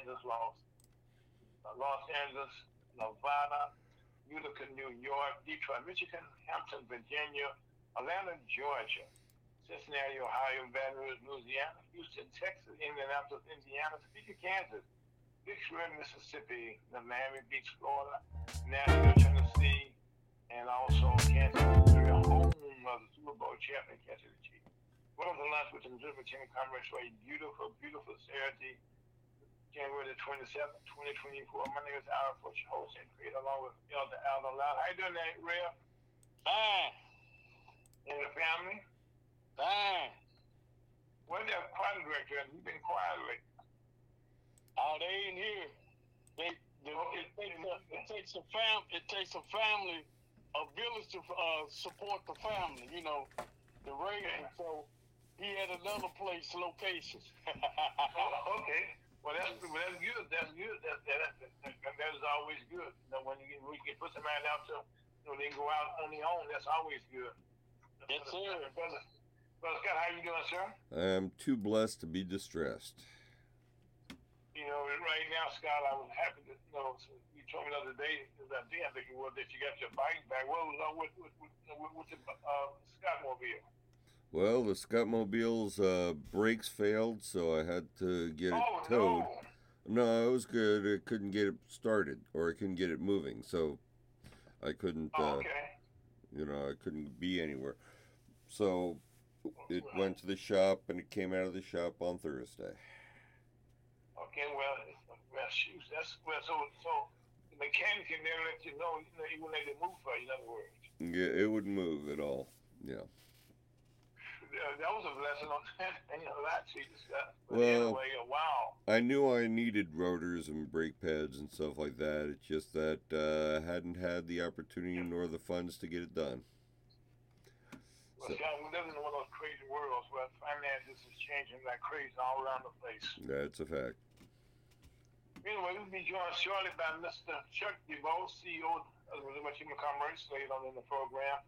Angeles, Los, uh, Los Angeles, Nevada, Utica, New York, Detroit, Michigan, Hampton, Virginia, Atlanta, Georgia, Cincinnati, Ohio, Baton Rouge, Louisiana, Houston, Texas, Indianapolis, Indiana, Topeka, Kansas, Vicksburg, Mississippi, Miami Beach, Florida, Nashville, Tennessee, and also Kansas, Missouri, home of the Super Bowl champion, Kansas City Chiefs. Welcome to lunch with the Missouri Conference for a beautiful, beautiful Saturday, January the 27th, 2024. My name is Aaron Fuchs, host and creator, along with Elder Alvin Loud. How you doing, there, Real? Fine, And the family? fine. Where's that choir director? You've been quiet lately. Oh, they ain't here. They, the, it, takes a, it takes a fam. It takes a family, a village to uh, support the family. You know, the radio. So he had another place location. Oh, okay. Well, that's well, that's good. That's good. That that, that, that, that is always good. You know, when you get, when you can put somebody out to, you know, they can go out on their own. That's always good. Yes, sir. Brother, Brother Scott, how you doing, sir? I am too blessed to be distressed. You know, right now, Scott, I was happy to, you know, you told me the other day, that day, I think it was, that you got your bike back. What was up with, with, with, with, with the uh, Scottmobile? Well, the Scottmobile's uh, brakes failed, so I had to get it oh, towed. no. No, it was good. I couldn't get it started, or I couldn't get it moving, so I couldn't. Oh, Uh, okay. You know, I couldn't be anywhere. So it went to the shop, and it came out of the shop on Thursday. Okay, well, well, shoot, that's, well, so, so the mechanic can never let you know, you know, when they move for you, in other words. Yeah, it wouldn't move at all. Yeah. Uh, that was a blessing on that. You know, that. Uh, but Well- anyway, wow. I knew I needed rotors and brake pads and stuff like that. It's just that uh, I hadn't had the opportunity nor the funds to get it done. Well, So- Scott, we live in one of those crazy worlds where finances is changing like crazy all around the place. That's a fact. Anyway, we'll be joined shortly by Mr. Chuck DeVoe, CEO of the Missouri Commerce, later on in the program.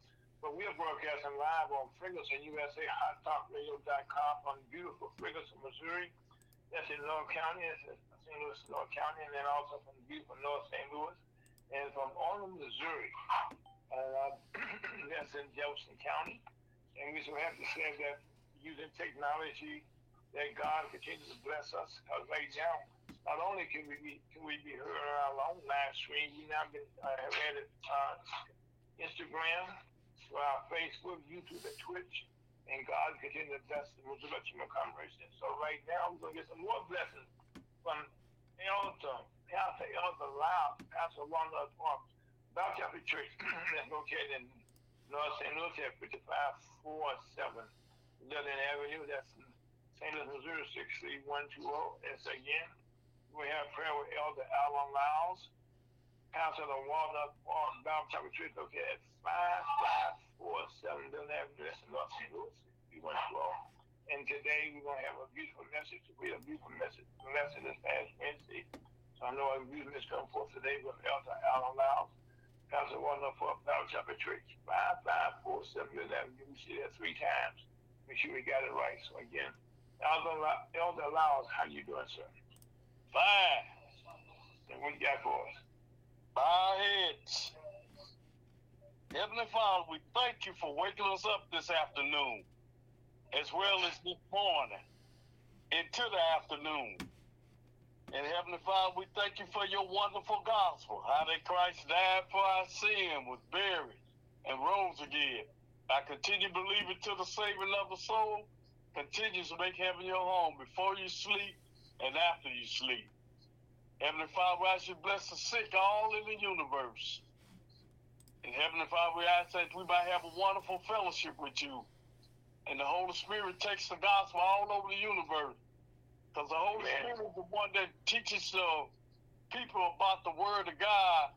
But we are broadcasting live on Ferguson USA Hot Talk Radio.com on beautiful Ferguson, Missouri. That's in North County, in St. Louis, North County, and then also from beautiful North St. Louis, and from Arnold, Missouri. Uh, that's in Jefferson County. And we're so happy to say that using technology, that God continues to bless us. Because right now, not only can we be can we be heard on our long live stream, we now uh, have added uh, Instagram, to our Facebook, YouTube, and Twitch, and God continue to bless the Human Commerce. And so right now we're gonna get some more blessings from Elder, Pastor Elder Loud, Pastor Wanda from Bell Chapel Church that's located in North St. Louis at 5547 Dillon Avenue. That's St. Louis, Missouri 63120. That's again. We have prayer with Elder Alan Lyles, Pastor of the Walnut Bible Chapel Church located at 5547 Dillon Avenue. That's in North St. Louis 63120. Uh, and today we're going to have a beautiful message. We have a beautiful message, lesson this past Wednesday. So I know a beautiful message coming forth today with Elder Alan Lyles. Pastor Walnut Farm Bible Chapel Church 5547 Dillon Avenue. We see that three times. Make sure we got it right. So again, Elder, Elder Lyles, how you doing, sir? Fine. And what you got for us? Bow heads. Heavenly Father, we thank you for waking us up this afternoon, as well as this morning, into the afternoon. And Heavenly Father, we thank you for your wonderful gospel, how that Christ died for our sin, was buried, and rose again. I continue believing to the saving of the soul. continues to make heaven your home before you sleep and after you sleep. Heavenly Father, I should bless the sick all in the universe. And Heavenly Father, we ask that we might have a wonderful fellowship with you. And the Holy Spirit takes the gospel all over the universe. Because the Holy Amen. Spirit is the one that teaches the people about the Word of God.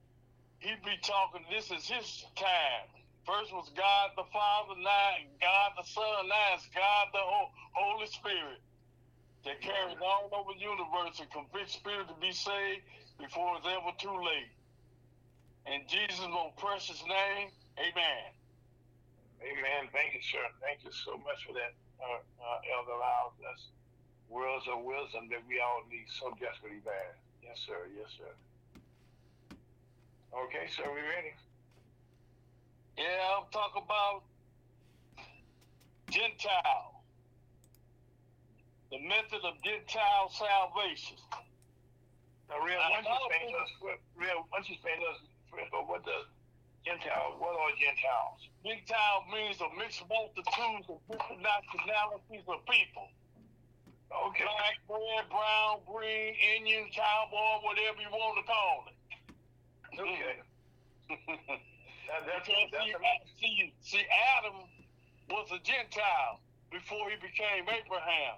He'd be talking, this is his time. First was God the Father, now God the Son, now it's God the Holy Spirit that carries all over the universe and convince spirit to be saved before it's ever too late. In Jesus' most precious name, amen. Amen. Thank you, sir. Thank you so much for that, uh, uh, Elder Lyles. That's words of wisdom that we all need so desperately bad. Yes, sir. Yes, sir. Okay, sir, we ready? Yeah, I'm talking about Gentile. The method of Gentile salvation. Now, real, I once you explain to us, what- real, once you explain to us, all, what the Gentiles, what are Gentiles? Gentile means a mixed multitude of different nationalities of people. Okay. Black, red, brown, green, Indian, cowboy, whatever you want to call it. Okay. Mm-hmm. That, that's, Because that's, see, see, see, Adam was a Gentile before he became Abraham.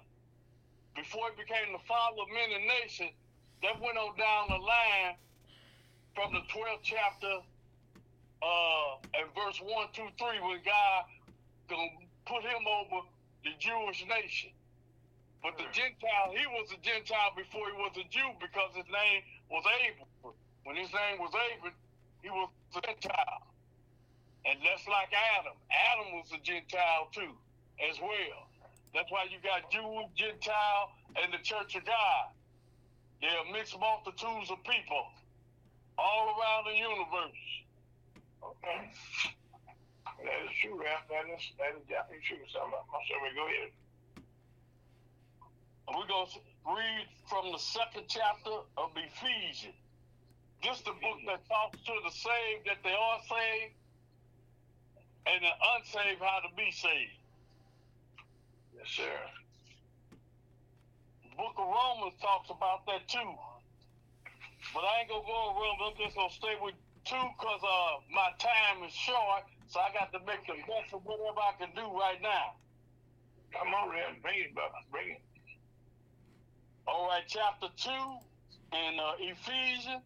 Before he became the father of many nations, that went on down the line from the 12th chapter uh, and verse 1, 2, 3, when God gonna put him over the Jewish nation. But the Gentile, he was a Gentile before he was a Jew because his name was Abram. When his name was Abram, he was a Gentile. And that's like Adam. Adam was a Gentile too, as well. That's why you got Jew, Gentile, and the Church of God. They're mixed multitudes of people all around the universe. okay. That is true, Ralph. That is, that is definitely true. So, I'm, I'm go ahead. We're going to read from the second chapter of Ephesians. This the book that talks to the saved that they are saved and the unsaved how to be saved. Yes, sir. The book of Romans talks about that too. But I ain't gonna go Romans. I'm just gonna stay with two because uh, my time is short. So I got to make the best of whatever I can do right now. Come on, Ralph. Bring it, brother. Bring it. All right, chapter two in uh, Ephesians.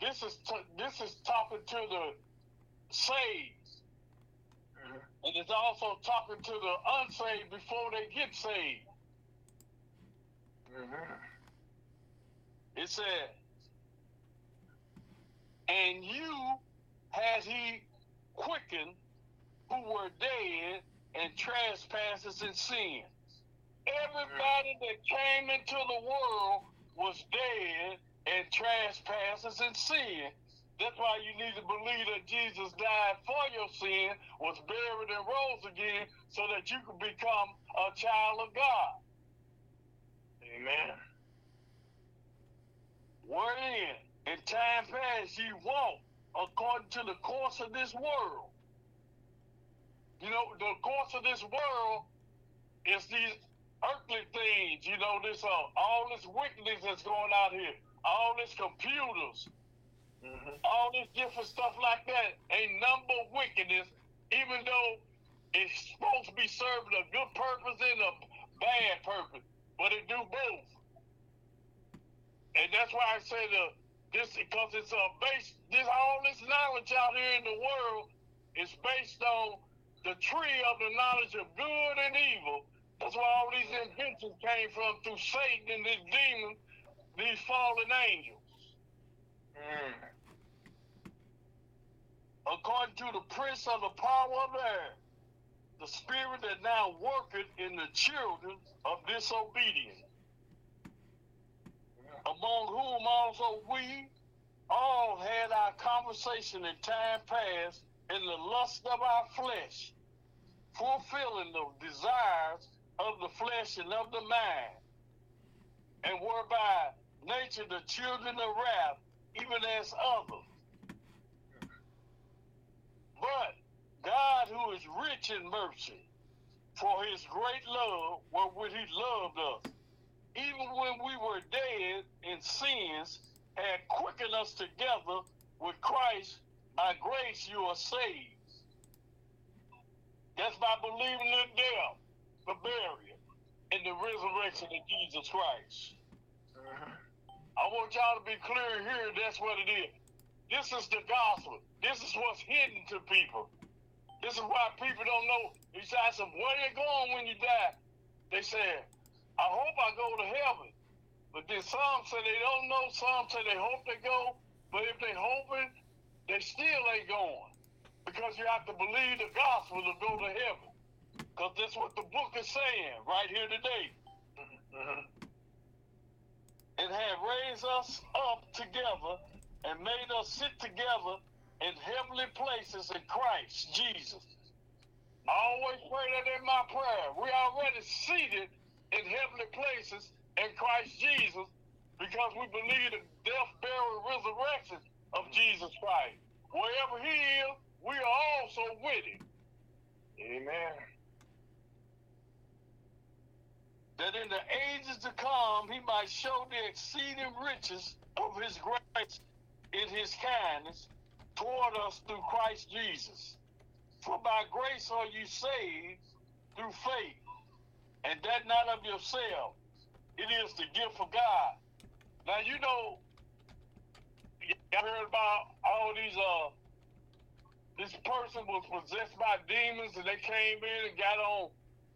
This is t- this is talking to the saved. And it's also talking to the unsaved before they get saved. Mhm. It says, "And you has he quickened who were dead and trespasses and sins." Everybody that came into the world was dead and trespasses and sin. That's why you need to believe that Jesus died for your sin, was buried and rose again, so that you can become a child of God. Amen. Wherein, in time past, ye walked according to the course of this world. You know, the course of this world is these earthly things. You know, this uh, all this wickedness that's going out here, all this computers, Mhm. all this different stuff like that. Ain't number of wickedness, even though it's supposed to be serving a good purpose and a bad purpose, but it do both. And that's why I say the this because it's a base this all this knowledge out here in the world is based on the tree of the knowledge of good and evil. That's why all these inventions came from through Satan and his demons, these fallen angels. Mm. According to the prince of the power of the air, the spirit that now worketh in the children of disobedience, among whom also we all had our conversation in time past in the lust of our flesh, fulfilling the desires of the flesh and of the mind, and were by nature the children of wrath, even as others. But God, who is rich in mercy, for his great love wherewith he loved us, even when we were dead in sins, had quickened us together with Christ. By grace you are saved. That's by believing in death, the burial, and the resurrection of Jesus Christ. Mhm. I want y'all to be clear here. That's what it is. This is the gospel. This is what's hidden to people. This is why people don't know. You I said, where you going when you die? They say, I hope I go to heaven. But then some say they don't know. Some say they hope they go. But if they hoping, they still ain't going. Because you have to believe the gospel to go to heaven. Because that's what the book is saying right here today. Mm-hmm. and had raised us up together and made us sit together in heavenly places in Christ Jesus. I always pray that in my prayer. We already seated in heavenly places in Christ Jesus because we believe the death, burial, resurrection of Jesus Christ. Wherever he is, we are also with him. Amen. that in the ages to come he might show the exceeding riches of his grace in his kindness toward us through Christ Jesus. For by grace are you saved through faith, and that not of yourself. It is the gift of God. Now you know, I heard about all these uh this person was possessed by demons and they came in and got on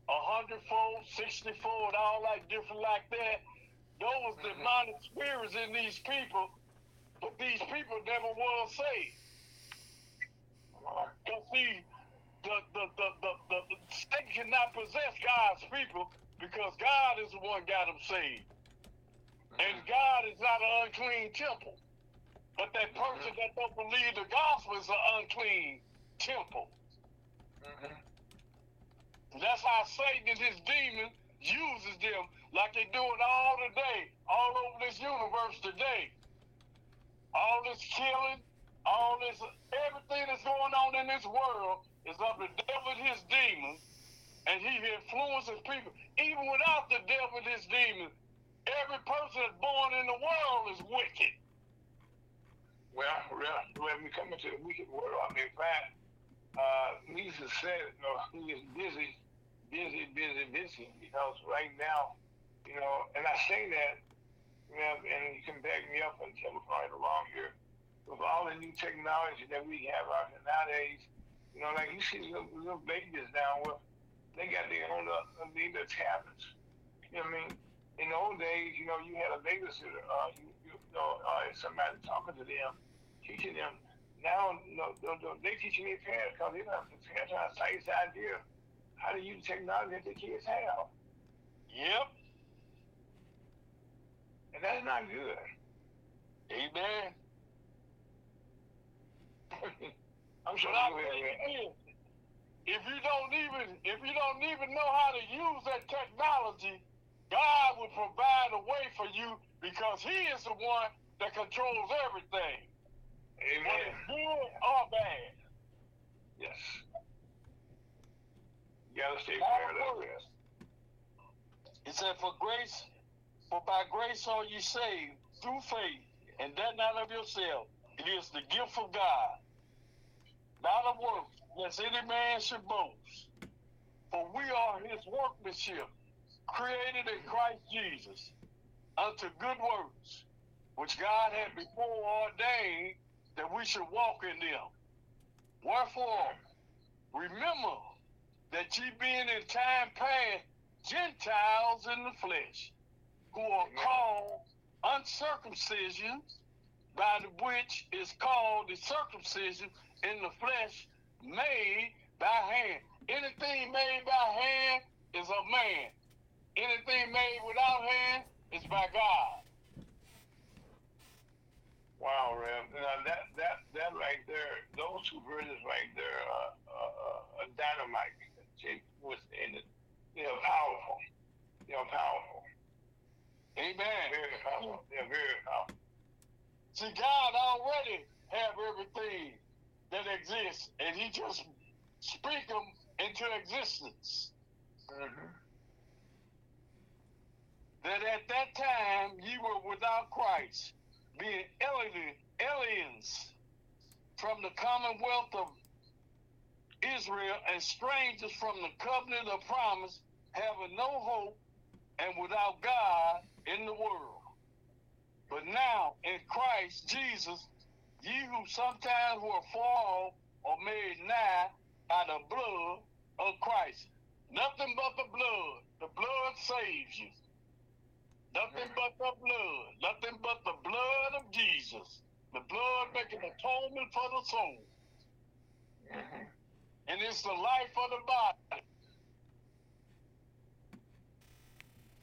a hundredfold, sixtyfold, all like different like that. Those demonic spirits in these people, but these people never was saved. You see, the the, the, the, the, the Satan cannot possess God's people because God is the one got them saved. And God is not an unclean temple. But that person that don't believe the gospel is an unclean temple. Mm-hmm. That's how Satan and his demons uses them like they do it all today, all over this universe today. All this killing, all this, everything that's going on in this world is of the devil and his demons, and he influences people. Even without the devil and his demons, every person that's born in the world is wicked. Well, when we come into the wicked world, I mean, in fact, uh, said, you know, he is busy, busy, busy, busy, because right now, you know, and I say that, you know, and you can back me up and tell right or here, with all the new technology that we have out here nowadays, you know, like you see little, little babies now with, they got their own, uh, their tablets. You know what I mean? In the old days, you know, you had a babysitter, uh, you, you know, uh, somebody talking to them, teaching them. Now, no, no, no, they teaching their parents because they don't have the parents a science idea how to use technology that the kids have. Yep. And that's not good. Amen. I'm sure But I you tell you will. this, if you don't even if you don't even know how to use that technology, God will provide a way for you because He is the one that controls everything, Amen. good or bad. Yes. You gotta stay clear of that. It said, "For grace, for by grace are you saved through faith, and that not of yourself. It is the gift of God, not of works, lest any man should boast. For we are His workmanship, created in Christ Jesus, unto good works, which God had before ordained that we should walk in them. Wherefore, remember that ye being in time past Gentiles in the flesh, who are called uncircumcision, by the which is called the circumcision in the flesh made by hand. Anything made by hand is of man. Anything made without hand is by God. Wow, Rev. Now that that that right there, those two verses right there, uh, uh, uh, dynamite. See, was in it. They're powerful. They're powerful. Amen. Very powerful. They're very powerful. See, God already have everything that exists, and He just speak them into existence. Mm-hmm. That at that time ye were without Christ, being alien, aliens from the commonwealth of Israel and strangers from the covenant of promise, having no hope and without God in the world. But now in Christ Jesus, ye who sometimes were far are made nigh by the blood of Christ. Nothing but the blood. The blood saves you. Nothing but the blood. Nothing but the blood of Jesus. The blood making atonement for the soul. Mm-hmm. And it's the life of the body.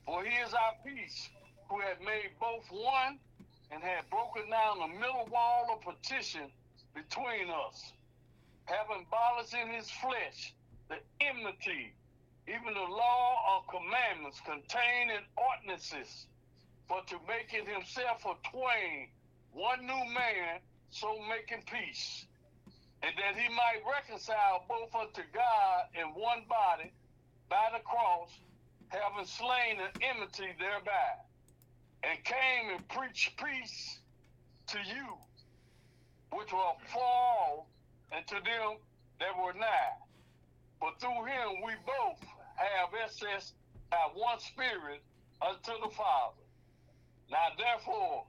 For he is our peace, who had made both one and had broken down the middle wall of partition between us, having abolished in his flesh the enmity, even the law of commandments contained in ordinances, for to make it himself a twain, one new man, so making peace, and that he might reconcile both unto God in one body by the cross, having slain the enmity thereby, and came and preached peace to you, which were off, and to them that were nigh. But through him we both have access by one Spirit unto the Father. Now therefore,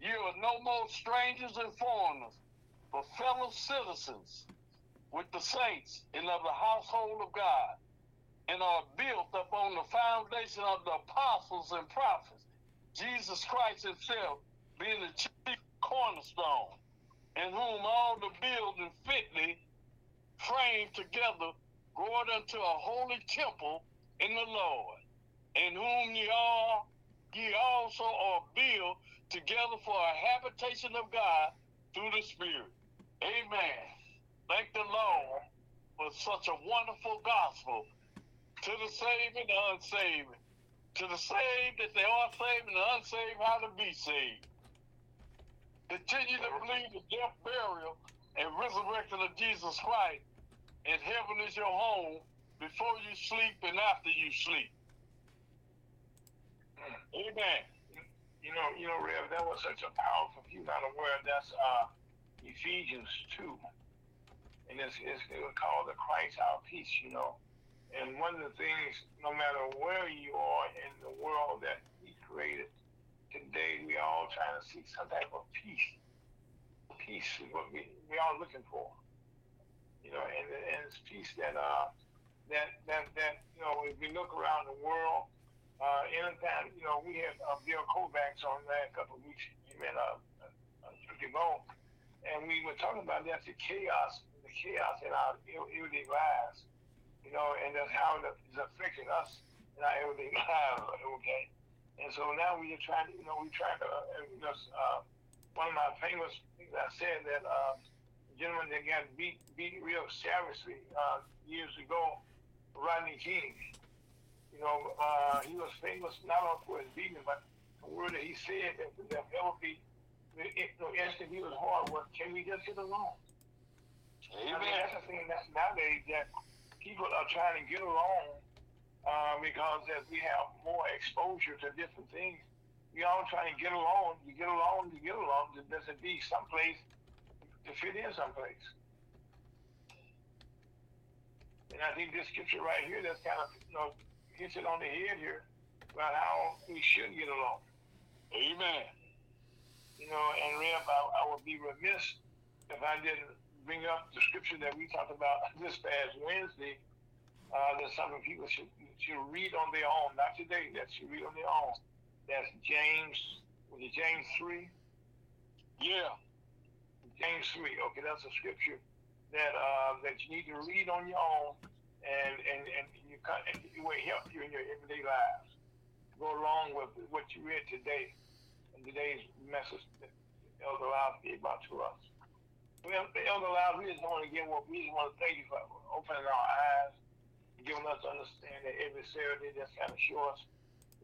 you are no more strangers and foreigners, but fellow citizens with the saints and of the household of God, and are built upon the foundation of the apostles and prophets, Jesus Christ himself being the chief cornerstone, in whom all the building fitly framed together growing unto a holy temple in the Lord, in whom ye all ye also are built together for a habitation of God through the Spirit. Amen. Thank the Lord for such a wonderful gospel to the saved and the unsaved. To the saved that they are saved and the unsaved how to be saved. Continue to believe the death, burial, and resurrection of Jesus Christ and heaven is your home before you sleep and after you sleep. Amen. You know, you know, Rev, that was such a powerful. If you're not aware, that's uh, Ephesians two, and it's, it's it called the Christ our peace. You know, and one of the things, no matter where you are in the world that He created, today we are all trying to seek some type of peace. Peace is what we we are looking for you know, and, and it's peace that uh that that that you know if we look around the world, uh, anytime you know we had uh, Bill Kovacs on a couple of weeks, he met uh, uh, Turkey and we were talking about that the chaos, the chaos in our everyday lives, you know, and that's how it is affecting us in our everyday lives, okay. And so now we are trying to, you know, we trying to, uh, you know, uh, one of my famous things I said that. Uh, gentleman that got beat beat real seriously uh, years ago, Rodney King. You know, uh, he was famous not only for his beating, but the word that he said that there ever be the instant he was hard was, can we just get along? Amen. I mean, that's the thing that's nowadays that people are trying to get along uh, because as we have more exposure to different things, we all trying to get along. You get along, you get along. There's a be someplace to fit in someplace. And I think this scripture right here that's kind of you know hits it on the head here about how we should get along. Amen. You know, and Rev, I, I would be remiss if I didn't bring up the scripture that we talked about this past Wednesday. Uh, that some people should should read on their own, not today. That should read on their own. That's James. Was it James three? Yeah. James 3. Okay, that's a scripture that uh, that you need to read on your own, and and and you it will help you in your everyday lives. Go along with what you read today, and today's message that Elder Lyles gave out to us. Elder Lyles, we just want to give what we just want to thank you for opening our eyes, giving us understanding every Saturday just kind of show us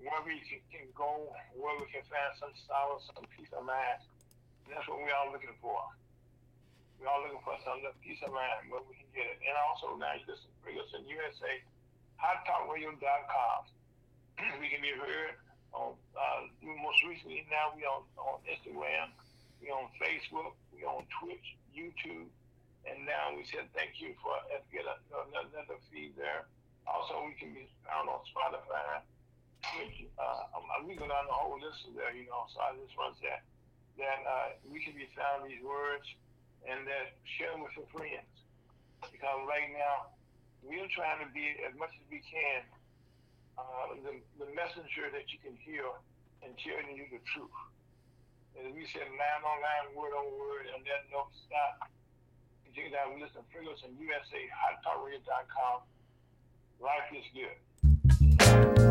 where we can, can go, where we can find some solace, some peace of mind. And that's what we are looking for. We're all looking for some peace of mind where we can get it. And also now you just bring us in USA, hottalkradio.com. we can be heard on uh, most recently now we on on Instagram, we on Facebook, we on Twitch, YouTube, and now we said thank you for us a, another feed there. Also, we can be found on Spotify. Which, uh, I'm, going down the whole list there, you know. So I just want to say that uh, we can be found these words and that share them with your friends. Because right now, we're trying to be as much as we can uh, the, the messenger that you can hear and telling you the truth. As we said, line on line, word on word, and then no stop. Continue that we listen to and USA, hottalkradio.com. Life is good.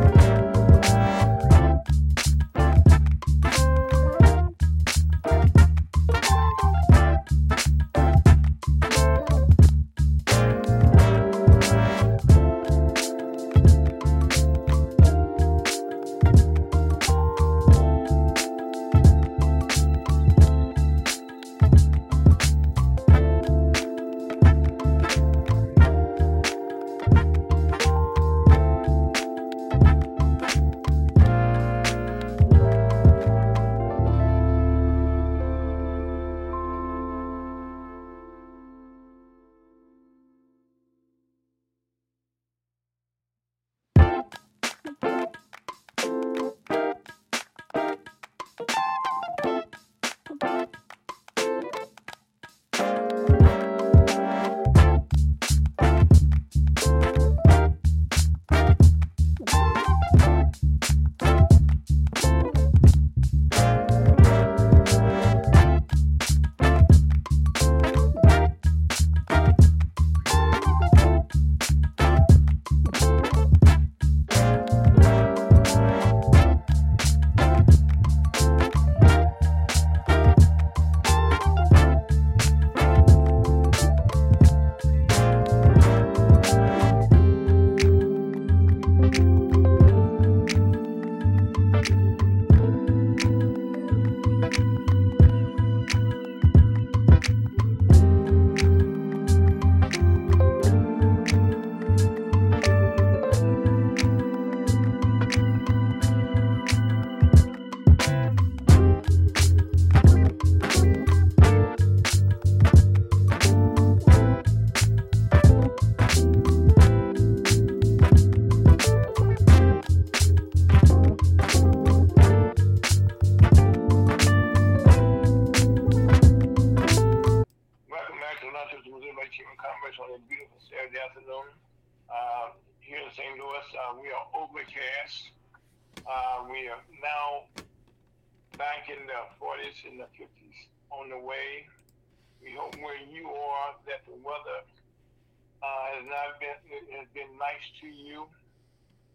Nice to you.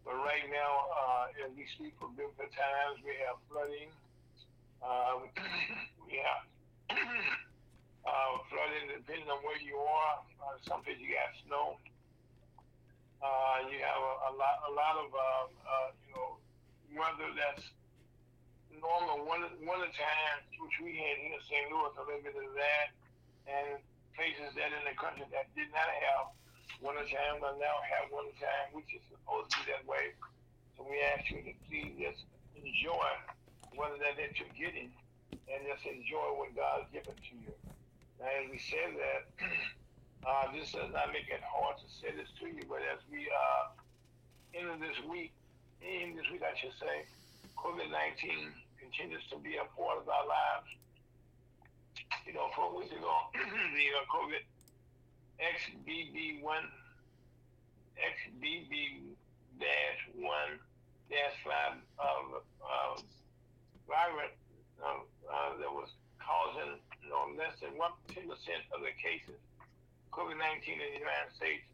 But right now, uh, as we speak for biblical times, we have flooding. Um, we have uh, flooding depending on where you are. Uh, some places you got snow. Uh, you have a, a lot, a lot of uh, uh, you know weather that's normal one winter time, which we had here in St. Louis, a little bit of that, and places that in the country that did not have winter time but now have winter time, which is supposed to be that way. So we ask you to please just enjoy whether that that you're getting and just enjoy what God has given to you. Now, as we say that, uh, this does not make it hard to say this to you, but as we uh, enter this week, in this week, I should say, COVID 19 continues to be a part of our lives. You know, four weeks ago, the uh, COVID XBB1, XBB dash one dash five of, uh, virus uh, uh, that was causing know, less than one of the cases. COVID nineteen in the United States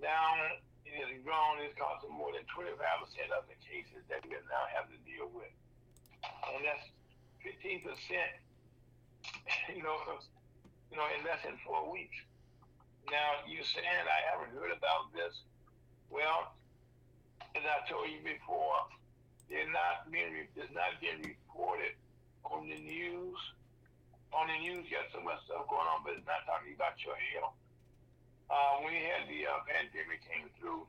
now it has grown. It's causing more than twenty five percent of the cases that we now have to deal with, and that's fifteen percent. You know, you know, in less than four weeks. Now you saying I haven't heard about this. Well, as I told you before, they're not being it's not being reported on the news. On the news, you got so much stuff going on, but it's not talking about your health. Uh, when we had the uh, pandemic came through,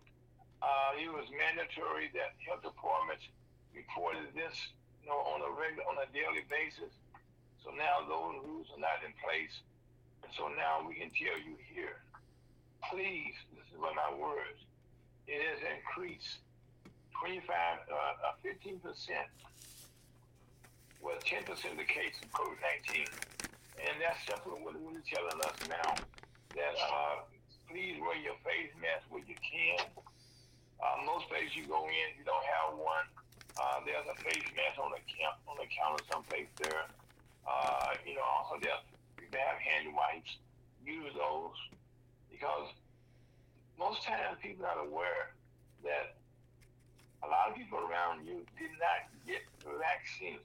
uh, it was mandatory that health departments reported this, you know, on a regular, on a daily basis. So now those rules are not in place, and so now we can tell you here, please, this is my words, it has increased 25, uh, 15 percent well, 10% of the case of COVID-19. And that's simply what it's telling us now that uh, please wear your face mask when you can. Uh, most places you go in, you don't have one. Uh, there's a face mask on the camp, on the counter someplace there. Uh, you know, also there's they have hand wipes. Use those because most times people are aware that a lot of people around you did not get the vaccine.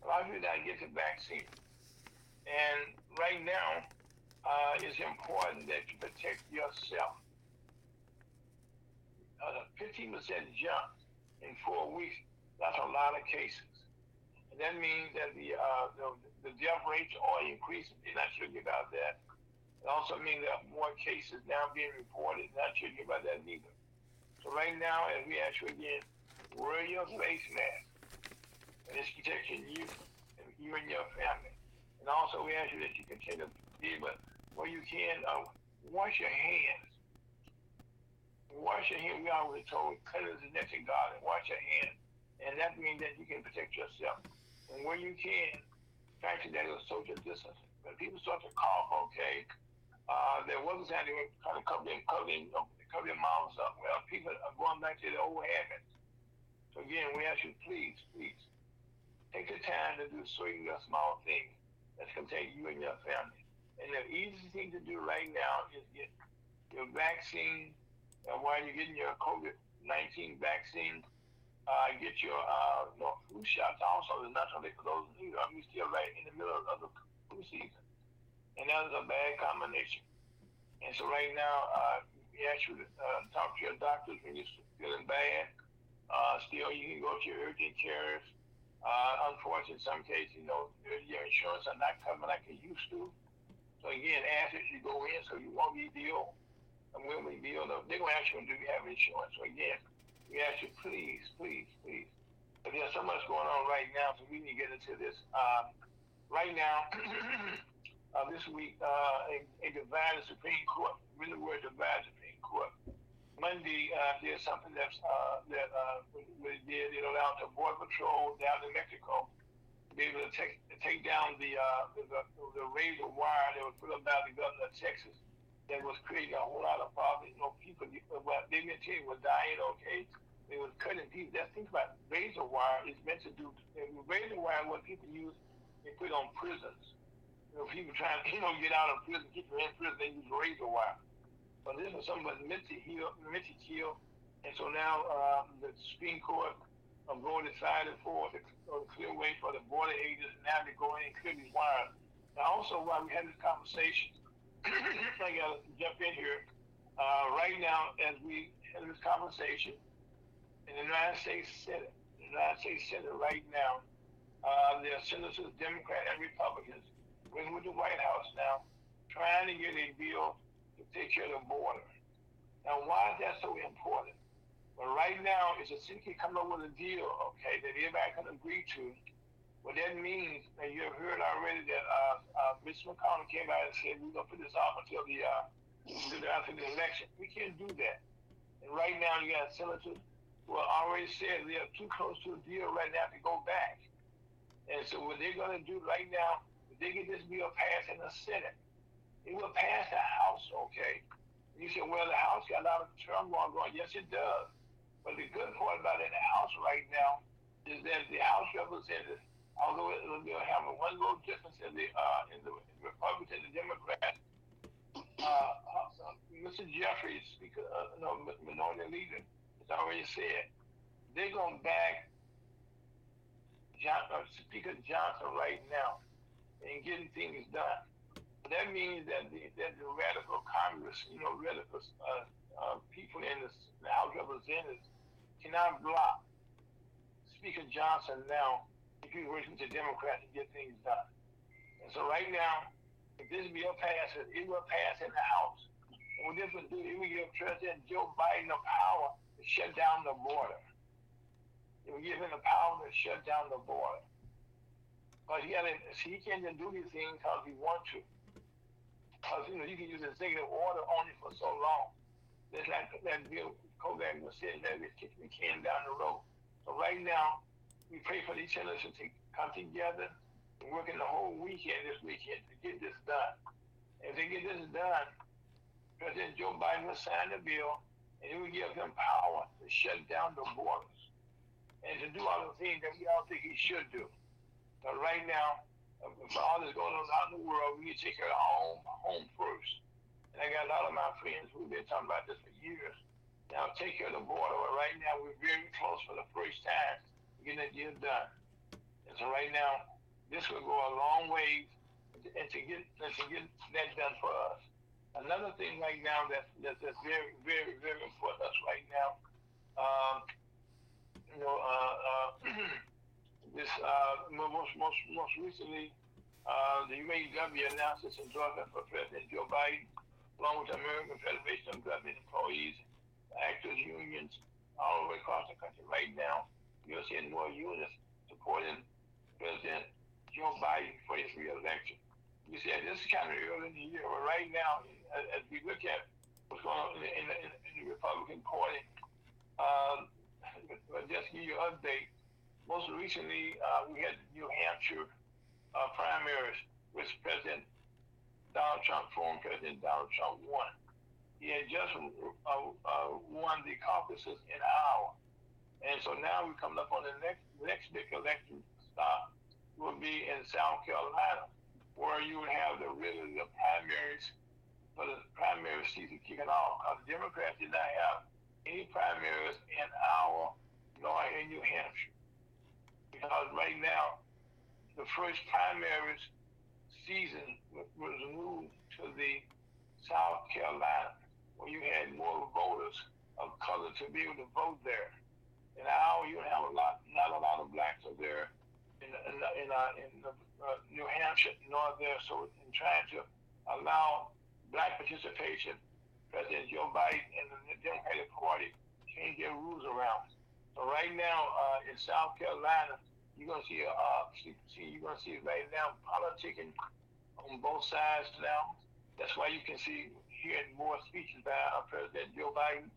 A lot of people did not get the vaccine. And right now, uh, it's important that you protect yourself. A 15% jump in four weeks, that's a lot of cases. And that means that the, uh, the, the death rates are increasing. They're not sure about that. It also means that more cases now being reported. Not sure about that neither. So right now, as we ask you again, wear your face mask. And it's protecting you and you and your family. And also we ask you that you continue to be but where you can uh, wash your hands. Wash your hands. We always told cleanliness is next to God and wash your hands. And that means that you can protect yourself. And where you can, practice that social distancing. When people start to cough, okay, uh, there wasn't time were kind of covering, covering, cover their mouths up. Well, people are going back to their old habits. So again, we ask you, please, please, take the time to do certain small things that's going to take you and your family. And the easiest thing to do right now is get your vaccine. And while you're getting your COVID-19 vaccine, uh, get your uh, you flu shots also. There's not something for those. I mean, still right in the middle of the flu season. And that is a bad combination. And so right now, uh, we ask you to uh, talk to your doctors when you're feeling bad. Uh, still, you can go to your urgent cares. Uh, unfortunately, in some cases, you know, your insurance are not covering like it used to. So again, ask if you go in so you won't be billed. And when we bill them, they're going to ask you, do you have insurance? So again, we ask you, please, please, please. But there's so much going on right now, so we need to get into this. Uh, right now, uh, this week, uh, a, divided Supreme Court, really word divided Supreme Court. Monday, uh, there's something that's, uh, that uh, we did. It allowed the Border Patrol down in Mexico to be able to take, to take down the, uh, the, the, razor wire that was put up by the governor of Texas that was creating a whole lot of problems. You know, people, well, they been telling were dying, okay? They was cutting people. Just think about it. razor wire is meant to do, razor wire what people use, they put on prisons. You know, people trying to, you know, get out of prison, keep them in prison, they use razor wire. But this is something about meant to heal, meant to kill. And so now um, the Supreme Court um, going decided for the, the clear way for the border agents. Now to go in and clear these wires. Now also while we had this conversation, I got to jump in here. Uh, right now, as we have this conversation, in the United States Senate, the United States Senate right now, uh, there are senators, Democrats and Republicans, working with the White House now, trying to get a bill to take care of the border. Now, why is that so important? Well, right now, it's a city coming up with a deal, okay, that everybody can agree to Well, that means, and you have heard already that uh, uh, Mitch McConnell came out and said we're gonna put this off until the uh, after the election. We can't do that. And right now, you got senators who are already said they are too close to a deal right now to go back. And so what they're gonna do right now, they get this bill passed in the Senate, it will pass the House, okay? You say, well, the House got a lot of turmoil going. Yes, it does. But the good part about it in the House right now is that the House representatives although it will have a one little difference in the uh, in the Republican and the Democrat. Uh, uh, Mr. Jeffries, Speaker, uh, no, Minority Leader, has already said they're going to back John, uh, Speaker Johnson right now in getting things done. That means that the, that the radical Congress, you know, radical uh, uh, people in the, House of Representatives cannot block Speaker Johnson now if you're working with Democrats to get things done. And so right now, if this bill passes, it will pass in the House. And what this will do, it will give President Joe Biden the power to shut down the border. It will give him the power to shut down the border. But he, gotta, see, he can't just do these things because he wants to. Because you know you can use executive order only for so long. Just like that Bill Kovac was saying that we're kicking the can down the road. So right now, we pray for each other to come together and working the whole weekend this weekend to get this done. If they get this done, President Joe Biden will sign the bill and it will give him power to shut down the borders and to do all the things that we all think he should do. But right now, for all that's going on out in the world, we need to take care of our home, home first. And I got a lot of my friends who've been talking about this for years. Now take care of the border. But right now, we're very close for the first time getting that deal done. And so right now, this will go a long way and to get and to get that done for us. Another thing right now that's that's, that's very very very important for us right now. Um, you know, uh, uh, this uh, most most most recently, uh, the UAW announced its endorsement for President Joe Biden, along with the American Federation of Government Employees, actors, unions, all way across the country right now you're seeing more units supporting President Joe Biden for his reelection. You see, this is kind of early in the year, but right now, as, we look at what's going on in the, in in the Republican Party, um, just give you an update. Most recently, uh, we had New Hampshire uh, primaries, which President Donald Trump, former President Donald Trump, won. He had just uh, uh won the caucuses in Iowa. And so now we're coming up on the next next big election stop will be in South Carolina, where you would have the really the primaries for the primary season kicking off. Because the Democrats did not have any primaries in Iowa nor in New Hampshire. Because right now, the first primaries season was moved to the South Carolina, where you had more voters of color to be able to vote there in Iowa, you have a lot, not a lot of blacks are there in in in, uh, in uh, New Hampshire, nor there. So in trying to allow black participation, President Joe Biden and the Democratic Party change their rules around. So right now uh, in South Carolina, you're gonna see uh, see, see you're gonna see right now politicking on both sides now. That's why you can see hearing more speeches by uh, President Joe Biden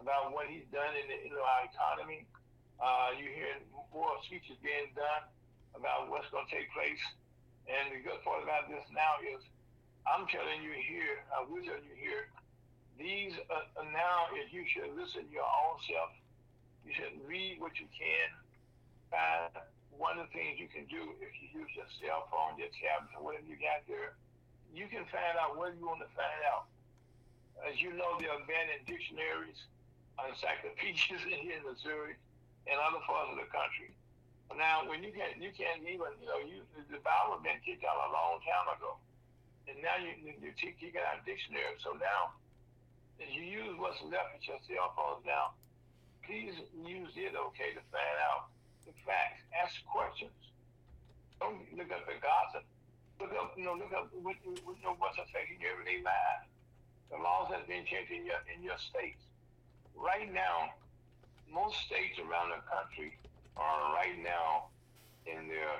about what he's done in, the, in our economy. Uh, you hear more speeches being done about what's going to take place. And the good part about this now is I'm telling you here, I will tell you here, these uh, now, if you should listen to your own self, you should read what you can, find one of the things you can do if you use your cell phone, your tablet, or whatever you got there, you can find out what you want to find out. As you know, there are abandoned dictionaries, encyclopedias in here in Missouri and other parts of the country. Now, when you can't, you can't even, you know, you, the Bible been kicked out a long time ago and now you you take you got a dictionary. So now, as you use what's left with your cell phones now, please use it, okay, to find out the facts. Ask questions. Don't look up the gossip. Look up, you know, look up what, you know, what's affecting your everyday life. The laws have been changed in your in your states. Right now, most states around the country are right now in their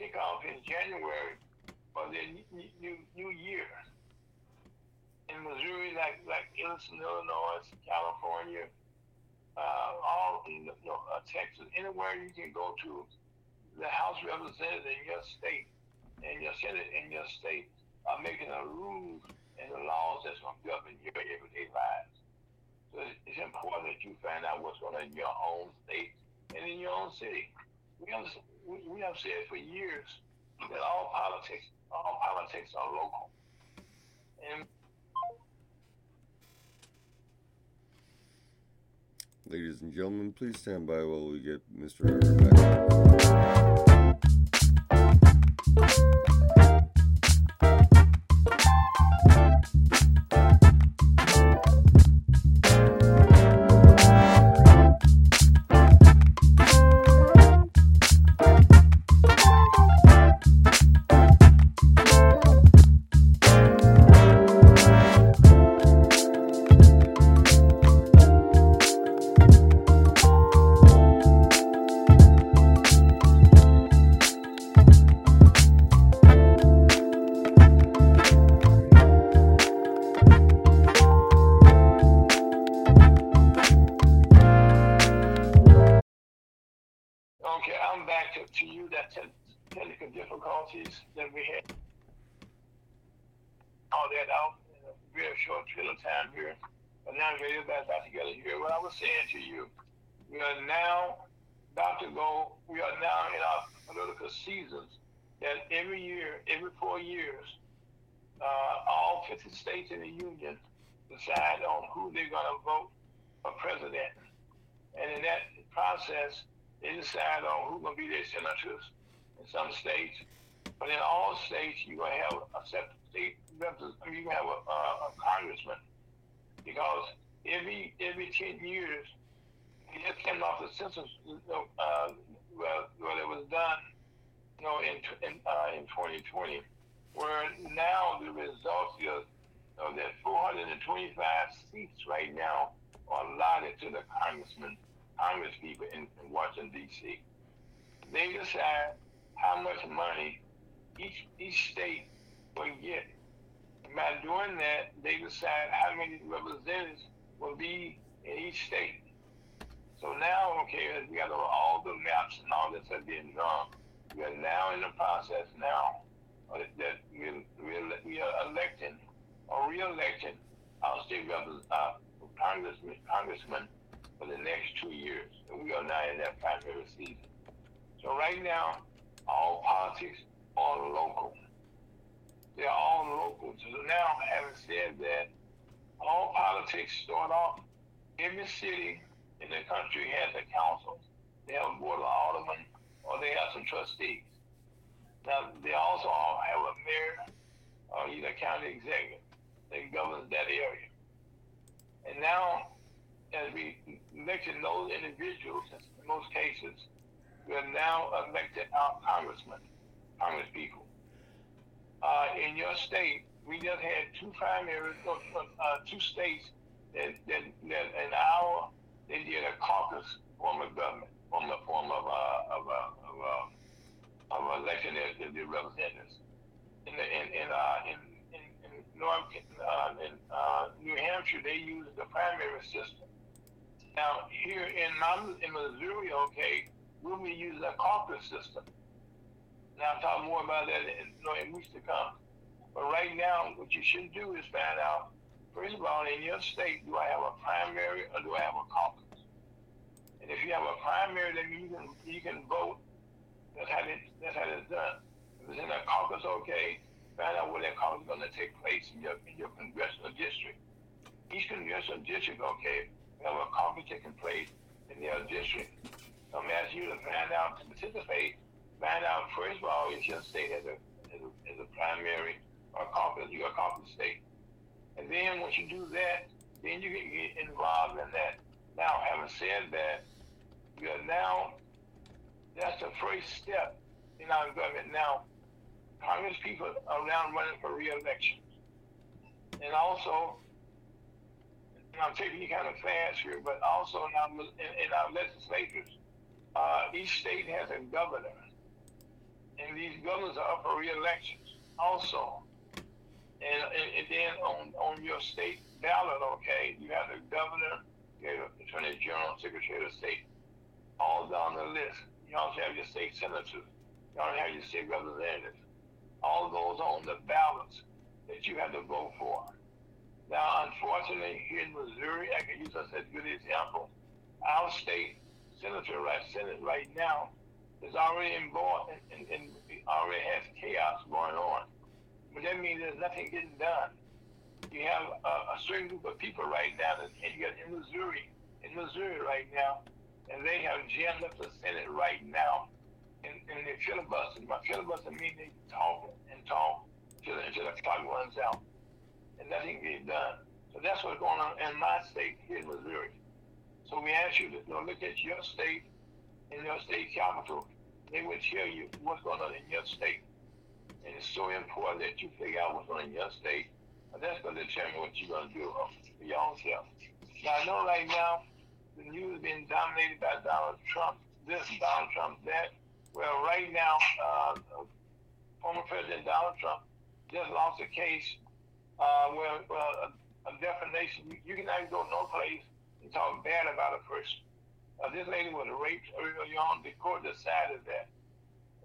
kickoff in January for the new, new year. In Missouri, like like Illinois, Illinois, California, uh, all you know, uh, Texas, anywhere you can go to, the House representative in your state and your Senate in your state are making the rules and the laws that's going to govern your everyday lives. So it's important that you find out what's going on in your own state and in your own city. We have, we have said for years that all politics all politics are local. And Ladies and gentlemen, please stand by while we get Mr. back. Okay, 50 states in the union decide on who they're going to vote for president. And in that process, they decide on who's going to be their senators in some states. But in all states, you're going to have a state representative, to have a, uh, a congressman. Because every every 10 years, it just came off the census, uh, well, well, it was done, you know, in, in, uh, in 2020, where now the results is of that 425 seats right now are allotted to the congressmen Congress people in, in Washington D.C. They decide how much money each each state will get. And by doing that, they decide how many representatives will be in each state. So now, okay, we got all the maps and all this are being drawn. We are now in the process now that we are electing or re-electing our state representatives, uh, congressmen, congressmen for the next two years. And we are now in that primary season. So right now, all politics are local. They're all local. So now, having said that, all politics start off, every city in the country has a council. They have a board of aldermen or they have some trustees. Now, they also all have a mayor or either county executive that governs that area. And now, as we elected those individuals, in most cases, we have now elected our congressmen, congress people. Uh, in your state, we just had two primaries, uh, two states that, that, that in our, they did a caucus form of government, form of, form of, uh, of, uh, of, uh, of election their, their representatives. In, the, in, in, uh, in, in, in North, uh, in uh, New Hampshire, they used the primary system. Now, here in in Missouri, okay, we'll be using a caucus system. Now, I'll talk more about that in, you know, in weeks to come. But right now, what you should do is find out, first of all, in your state, do I have a primary or do I have a caucus? And if you have a primary, then you can you can vote. That's how it, that's how it's done. If it's in a caucus, okay, find out where that caucus is going to take place in your in your congressional district. Each congressional district, okay, have a caucus taking place in their district. I'm asking you to find out to participate. Find out first of all, is your state as a as a, a primary or caucus, you're a caucus state. And then once you do that, then you can get involved in that. Now, having said that, you are now, that's the first step in our government. Now, Congress people are now running for re-election. And also, and I'm taking you kind of fast here, but also now in, in our legislatures, uh, each state has a governor. And these governors are up for re-elections also. And, and, and then on, on your state ballot, okay, you have the governor, you have the attorney general, secretary of state, all down the list. Have your state senators. You also have your state representatives. All those on the ballots that you have to vote for. Now, unfortunately, here in Missouri, I can use us as a good example. Our state senator, right, Senate right now, is already involved and, and, and already has chaos going on but that means there's nothing getting done. You have a, a certain group of people right now, that, and you got in Missouri, in Missouri right now, and they have jammed up the Senate right now, and, and they filibuster. My filibuster means they talk and talk until, until the clock runs out, and nothing gets done. So that's what's going on in my state here in Missouri. So we ask you to you know, look at your state and your state capital. They will tell you what's going on in your state. And it's so important that you figure out what's going on in your state. And that's going to determine what you're going to do uh, for your own self. Now, I know right now the news being dominated by Donald Trump, this, Donald Trump, that. Well, right now, uh, former President Donald Trump just lost a case uh, where well, a, defamation, you, you can actually go no place and talk bad about a person. Uh, this lady was raped early on. The court decided that.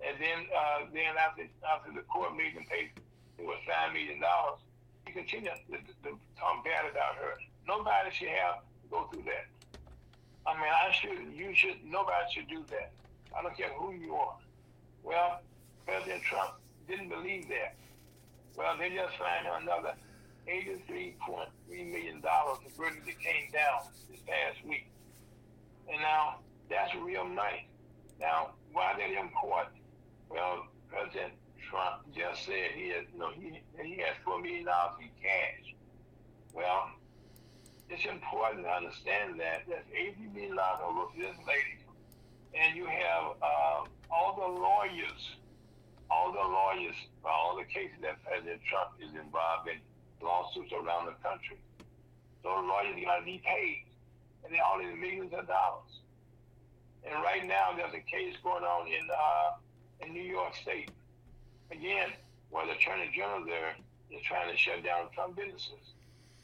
And then, uh, then after after the court them pay, it was five million dollars. He continued to, to, to talk bad about her. Nobody should have to go through that. I mean, I should, you should, nobody should do that. I don't care who you are. Well, President Trump didn't believe that. Well, they just signed another $83.3 million, the verdict that came down this past week. And now, that's real money. Now, why they in court? Well, President Trump just said he has, you know, he, he has $4 million in cash. Well, it's important to understand that there's $80 million over this lady. And you have uh, all the lawyers, all the lawyers for all the cases that President Trump is involved in, lawsuits around the country. Those lawyers got to be paid, and they're all in millions of dollars. And right now, there's a case going on in uh, in New York State. Again, where the Attorney General there is trying to shut down Trump businesses.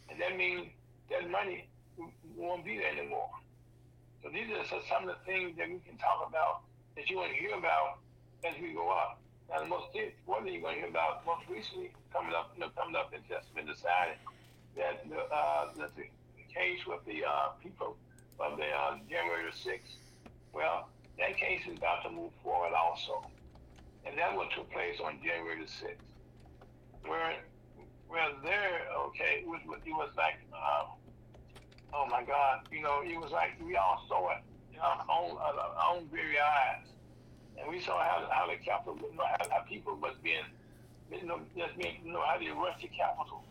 And that means that money won't be there anymore. So these are some of the things that we can talk about that you want to hear about as we go up. Now, the most important you're going to hear about most recently coming up, you know, coming up and just been decided that the, uh, that the, case with the uh, people of the uh, January 6th, well, that case is about to move forward also and that what took place on January the sixth. Where, where there, okay, it was it was like, uh, oh my God, you know, it was like we all saw it in our own our own very eyes, and we saw how how the capital, you know, how, how people was being, you know, just being, you know, how they rushed the capital,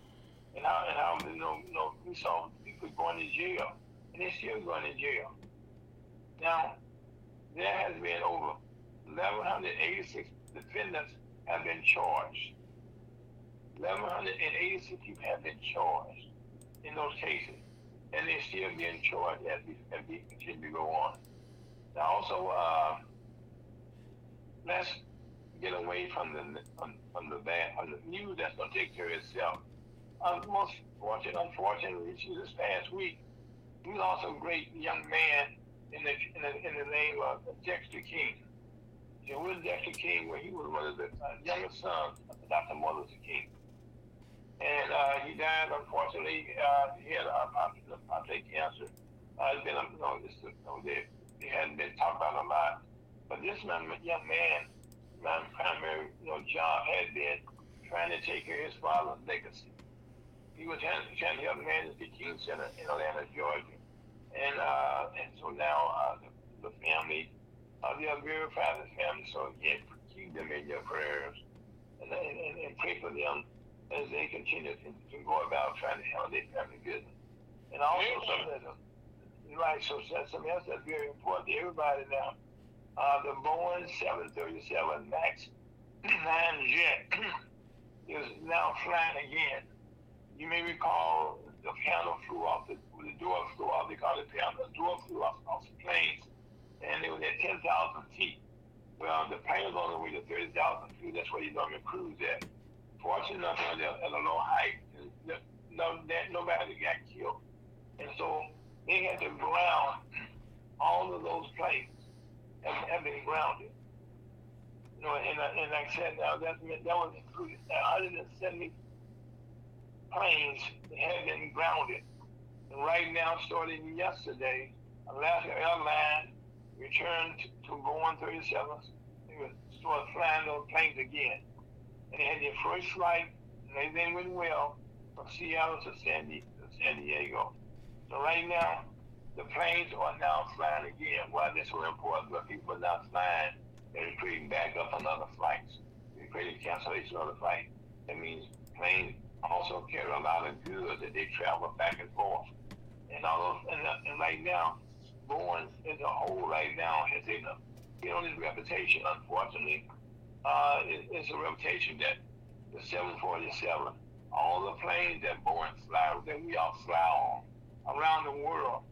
and how and how you know, you know, we saw people going to jail, and they're still going to jail. Now, there has been over 1,186 defendants have been charged. 1,186 people have been charged in those cases, and they're still being charged as we, as we continue to go on. Now, also, uh, let's get away from the from, from the bad from the news that's going to take care of itself. Um, most fortunate, unfortunately, this past week, we lost a great young man in the in the, in the name of Dexter King. And William Dexter King, where he was one of the uh, youngest sons of Dr. Martin Luther King. And uh, he died. Unfortunately, uh, he had a prostate cancer. Uh, it's been, you know, you know, they, they hadn't been talked about a lot. But this man, young man, my primary, you know, job had been trying to take care of his father's legacy. He was trying, trying to help manage the King Center in Atlanta, Georgia. And uh, and so now uh, the, the family, uh, they are very proud of the other family. So again, keep them in your prayers and, and, and pray for them as they continue to, to go about trying to handle their family business. And also something that Right, so that's something else that's very important to everybody now. Uh, the Boeing 737 MAX 9 jet is now flying again. You may recall the panel flew off, the, the door flew off, they call it panel, the door flew off, off the plane, and it was at 10,000 feet. Well, the plane was on the way to 30,000 feet, that's where you normally cruise at. Fortunately enough, at a low height, no, nobody got killed. And so they had to ground all of those planes have, have been grounded. You know, and, uh, and like I said, now that, that was included 170 planes that had been grounded. And right now, starting yesterday, Alaska Airlines returned to Boeing 37s. They would start flying those planes again. They had their first flight, and everything went well from Seattle to San, to San Diego. So right now, the planes are now flying again. Why this so important? But people are not flying. They're creating back up on other flights. They're creating cancellation of the flight. That means planes also carry a lot of goods that they travel back and forth. And all those, and, uh, and right now, Boeing as a whole right now has a, you know, this reputation, unfortunately, uh, it's a reputation that the 747, all the planes that Boeing fly, that we all fly on, around the world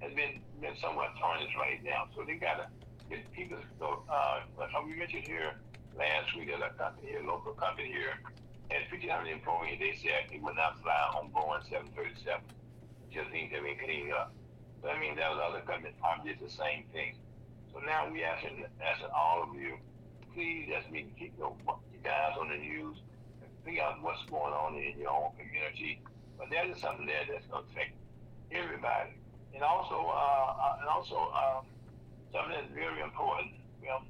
has been been somewhat tarnished right now. So they gotta get people. So uh, like we mentioned here last week, there's a company here, local company here, had 1,500 employees. They said they would not fly on Boeing 737. Just things have been cleaned up. I mean, there was other companies probably did the same thing. So now we asking asking all of you, please just be keep your, you guys on the news and figure out what's going on in your own community. But there is something there that's going to affect everybody. And also, uh, uh, and also um, something that's very important. Know,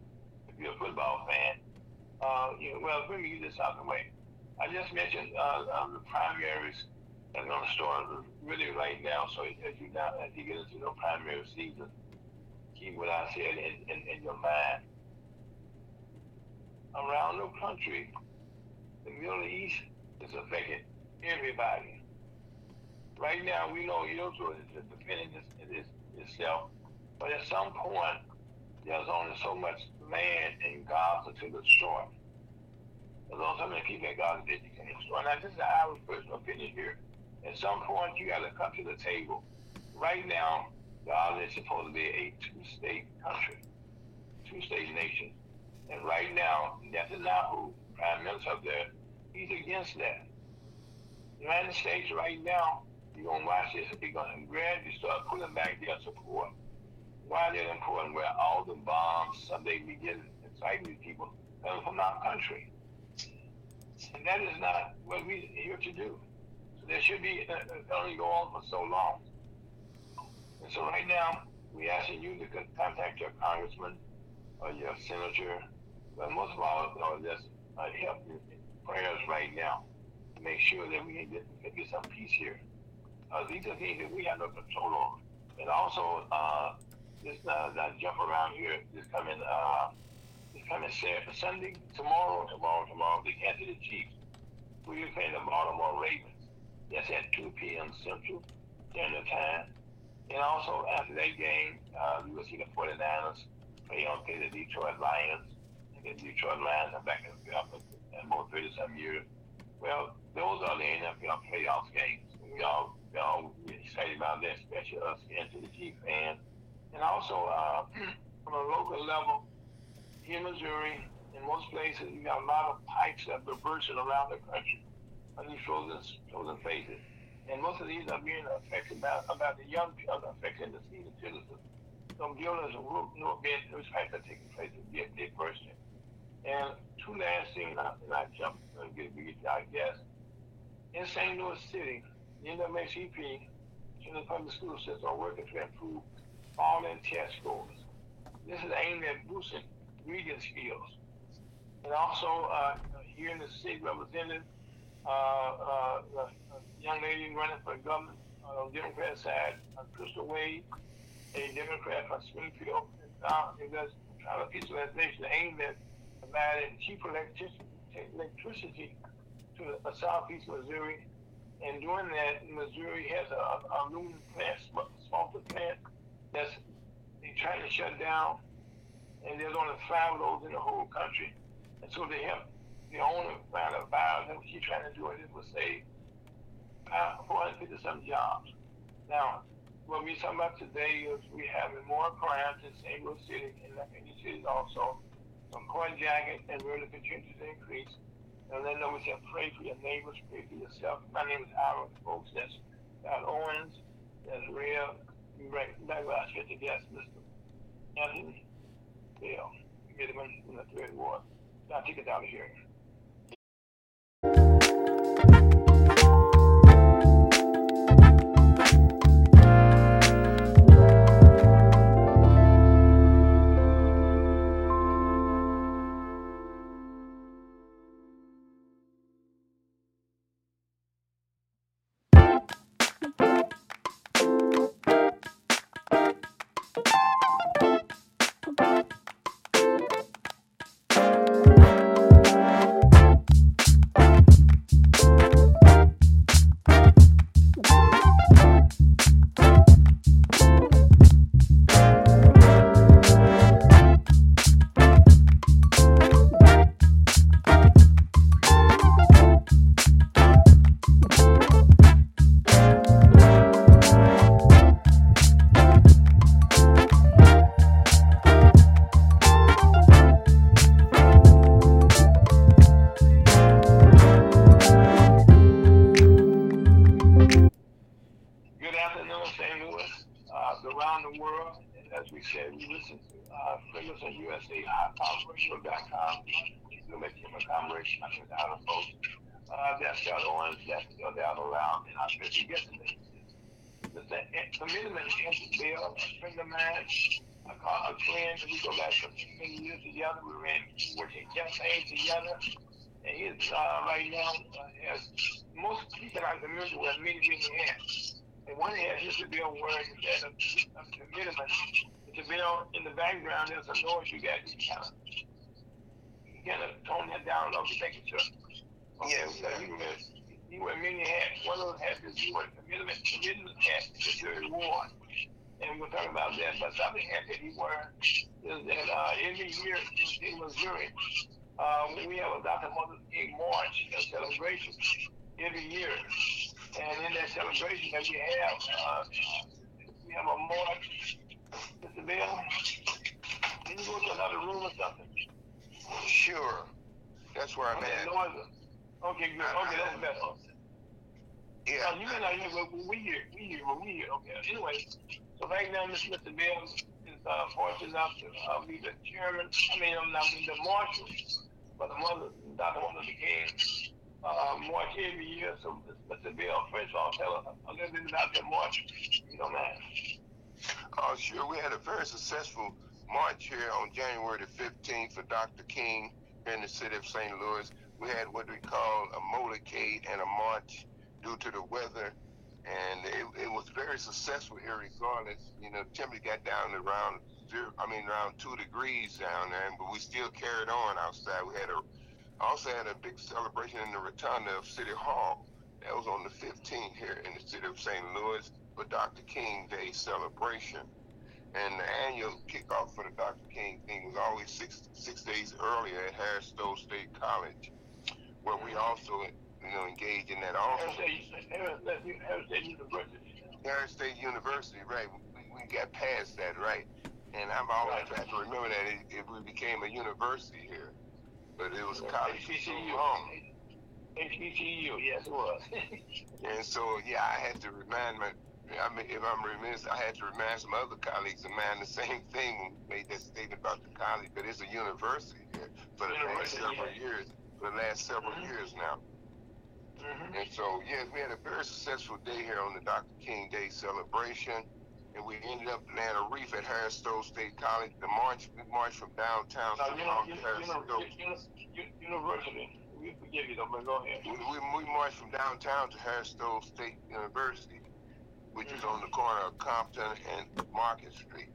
if you're a football fan, uh, you know, well, let me get this out of the way. I just mentioned uh, um, the primaries are going to start really right now. So as you now, as you get into the primary season, keep what I said in, in, in your mind. Around the country, the Middle East is affecting everybody right now we know Israel is defending this, itself, but at some point there's only so much land in Gaza to destroy. There's only so many people in Gaza that you can destroy. Now this is our personal opinion here. At some point you got to come to the table. Right now, Gaza is supposed to be a two-state country, two-state nation, and right now Netanyahu, Prime Minister up there, he's against that. The United States right now you're going to watch this. You're going to gradually start pulling back their support. Why they're important? Where all the bombs someday begin inciting people coming from our country. And that is not what we're here to do. So there should be, uh, uh only go on for so long. And so right now, we're asking you to contact your congressman or your senator, but most of all, know, just uh, help in prayers right now to make sure that we can get, get some peace here. Uh, these are things that we have no control over. And also, uh, this uh, that jump around here this coming uh, this coming Saturday, Sunday, tomorrow, tomorrow, tomorrow, the Kansas City Chiefs. We are playing the Baltimore Ravens. That's at 2 p.m. Central Standard Time. And also after that game, uh, we will see the 49ers play on play the Detroit Lions. And the Detroit Lions are back in the playoffs in about 30 some years. Well, those are the NFL playoff games. We all you know, we're excited about that, especially us Chief fans. And also, uh, from a local level, here in Missouri, in most places, you got a lot of pipes that are bursting around the country on these frozen, frozen faces. And most of these are being affected by, about the young people, affecting the senior citizens. Some buildings are no bed, those pipes are taking place, they're, they're bursting. And two last things, and I, and I jump, and get, get, I guess, in St. Louis City, NAACP, in the public school system, are working to improve all in test scores. This is aimed at boosting reading skills. And also, uh, here in the city represented, uh, uh, the young lady running for government uh, on the Democrat side, uh, Crystal Quade, a Democrat from Springfield, and uh, it does try to piece of legislation aimed at providing cheap electricity, electricity to uh, southeast Missouri. And doing that, Missouri has a, a aluminum plant, smelter plant that's they're trying to shut down, and there's only five of those in the whole country. And so they help the owner find a buyer, and what she's trying to do is it will save uh, 450 some jobs. Now, what we're talking about today is we're having more crimes in St. Louis City and many cities also, from jacket and murder continues to increase. And then we say pray for your neighbors, pray for yourself. My name is Aaron, folks. That's Scott Owens. That's. You right back last year to guest, Mr. Anthony Bell. Get him in the third ward. Now take it out of here. HotTalkRadio.com. We'll make him a combination of the other folks. Uh, that's the other ones, that's the other around, and I bet you get to this. The commitment against the bill, a friend of mine, I call a friend, we go back for many years together. We ran working campaigns together. And he's uh, right now uh, has most people I can remember were many, many hands. And one hand is the bill where that a, a commitment. The bill in the background there's a noise you got to kind of you kind of tone that down a little bit, make it sure. Okay, Yes, so you wear you wear many hats. One of those hats is you wear commitment commitment hat is your reward. And we're talking about that. But the other hat that he wears is that uh, every year in, in Missouri, uh, we have a Dr. Martin King March, a celebration every year. And in that celebration that we have, uh, we have a march. Mr. Bell, can you go to another room or something? Sure. That's where I'm Okay, at. noise. Okay, good. Okay, that's better. Yeah. you may not hear, but we hear, we hear, but we hear. Okay. Anyway, so right now, Mr. Mr. Bell is uh, fortunate enough to uh, be the chairman. I mean, I'm not the marshal, but the mother, Dr. Martin Luther King, uh, march every year. So, Mr. Bell, first of all, tell us a little bit about that march. You know, man. Oh, sure. We had a very successful march here on January the 15th for Dr. King in the city of St. Louis. We had what we call a motorcade and a march due to the weather. And it, it was very successful here regardless. You know, temperature got down around zero, I mean, around two degrees down there, but we still carried on outside. We had a, also had a big celebration in the rotunda of City Hall. That was on the 15th here in the city of St. Louis for Dr. King Day celebration. And the annual kickoff for the Dr. King thing was always six six days earlier at Harris Stowe State College, where we also you know engaged in that also. Harris Stowe University. Harris Stowe University, right? We, we got past that, right? And I'm always trying to remember that it, it we became a university here, but it was a college HBCU. long. HBCU, yes, it was. And so, yeah, I had to remind my, I mean, if I'm remiss, I had to remind some other colleagues of mine the same thing when we made that statement about the college, but it's a university here for the last several yeah. years, for the last several Mhm. years now. Mhm. And so, yes, we had a very successful day here on the Dr. King Day celebration. And we ended up laying a reef at Harris Stowe State College. The march, we marched from downtown Now, to you know, you, Harris you know, university. We forgive you though, but go ahead. We, we, we marched from downtown to Harris Stowe State University, which is on the corner of Compton and Market Street.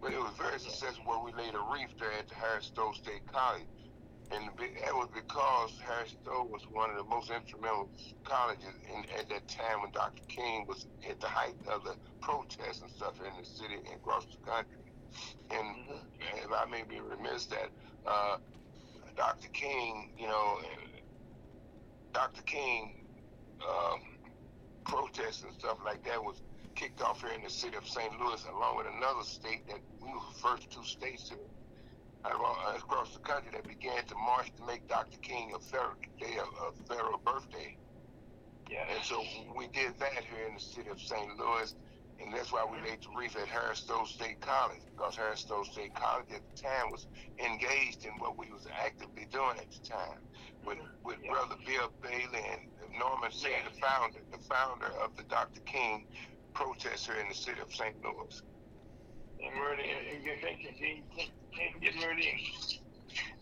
But it was very successful where we laid a reef there at the Harris Stowe State College. And that was because Harris Stowe was one of the most instrumental colleges in, at that time when Dr. King was at the height of the protests and stuff in the city and across the country. And if I may be remiss that uh, Dr. King, you know, Dr. King um, protests and stuff like that was kicked off here in the city of St. Louis, along with another state that we were the first two states to, across the country that began to march to make Dr. King a federal day, a, a federal birthday. Yeah. And so we did that here in the city of St. Louis, and that's why we mm-hmm. laid the reef at Harris Stowe State College, because Harris Stowe State College at the time was engaged in what we was actively doing at the time, with with. Brother Bill Bailey and Norman Seay, Yeah. the founder, the founder of the Dr. King protest here in the city of St. Louis. And Murdy, and you think you can't, can't get Murdy.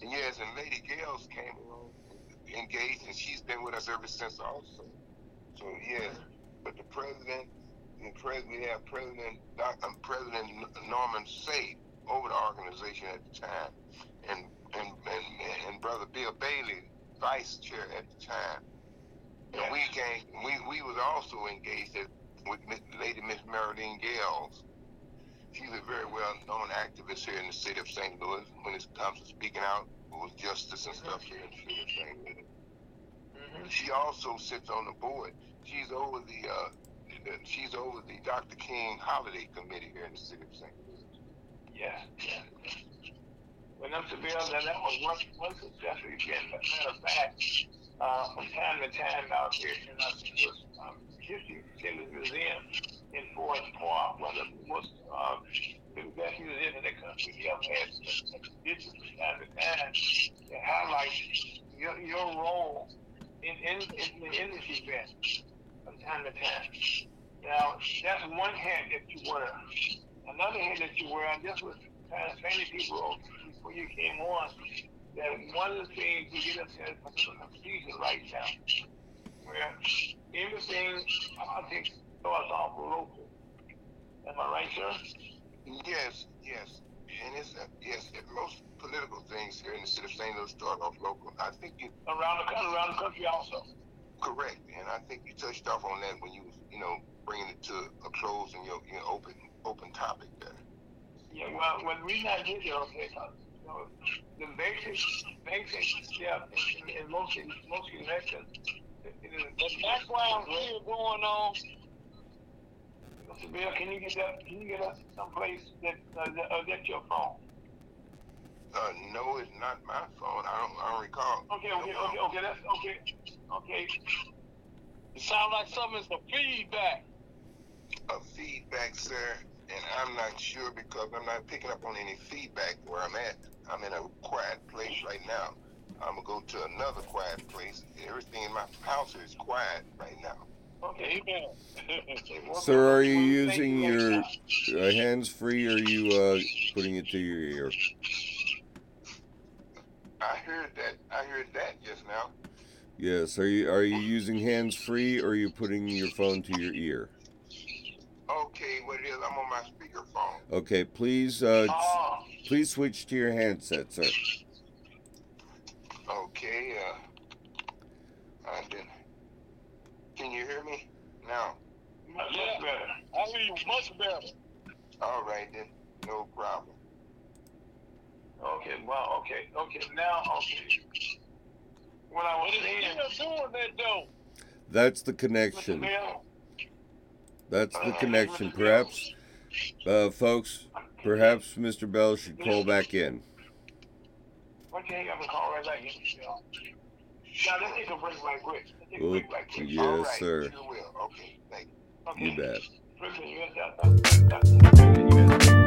Yes, and Lady Gales came along, engaged, and she's been with us ever since also. So yes, but the president, the president, we have President um, President Norman Seay over the organization at the time, and and and, and Brother Bill Bailey, vice chair at the time. And we came, we we was also engaged at, with Miss- Lady Miss Marilyn Gales. She's a very well-known activist here in the city of St. Louis when it comes to speaking out for justice and stuff here in the city of St. Louis. Mm-hmm. She also sits on the board. She's over the, uh, the she's over the Dr. King Holiday Committee here in the city of St. Louis. Yeah, yeah. When them to build that, that was one, one successful event. As a matter of fact, uh, from time to time out here, and I think it was um, History Taylor Museum in Forest Park, one of the most uh, the best museum in the country. We have had exhibitions from time to time that highlight your, your role in, in, in, in event from time to time. Now, that's one hat that you wear. Another hat that you wear, I this was kind of many people before you came on, that one of the things we get in a season right now, where everything politics starts off local. Am I right, sir? Yes, yes. And it's, uh, yes, most political things here in the city of St. Louis start off local. I think you Around the country, around the country also. correct, and I think you touched off on that when you was, you know, bringing it to a close in your, your open open topic there. Yeah, well, when we not that, okay, the basic, basic step in, in, in most, most elections, it is The background here going on. Mr. Bell, can you get that? Can you get us someplace that uh, that, uh, that's your phone? Uh, no, it's not my phone. I don't, I don't recall. Okay, okay, okay, okay. That's okay. Okay. It sounds like something's a feedback. A feedback, sir, and I'm not sure because I'm not picking up on any feedback where I'm at. I'm in a quiet place right now. I'm gonna go to another quiet place. Everything in my house is quiet right now. Okay. Sir, are you using your uh, hands free or are you uh, putting it to your ear? I heard that. I heard that just now. Yes. Are you are you using hands free or are you putting your phone to your ear? Okay, what it is? I'm on my speakerphone. Okay, please uh, Oh, please switch to your handset, sir. Okay, uh, I've been. Can you hear me now? much Yeah. better. I hear you much better. All right then, no problem. Okay. Well. Okay. Okay. Now. Okay. What I But was it's saying, still doing that though. That's the connection. That's the uh, connection. Perhaps, uh, folks, perhaps Mr. Bell should call back in. Okay, I'm gonna call right back in. Now let's take a break right quick. Let's take a break right quick. Yes, right, sir. Sure will. Okay, thank you. You bet.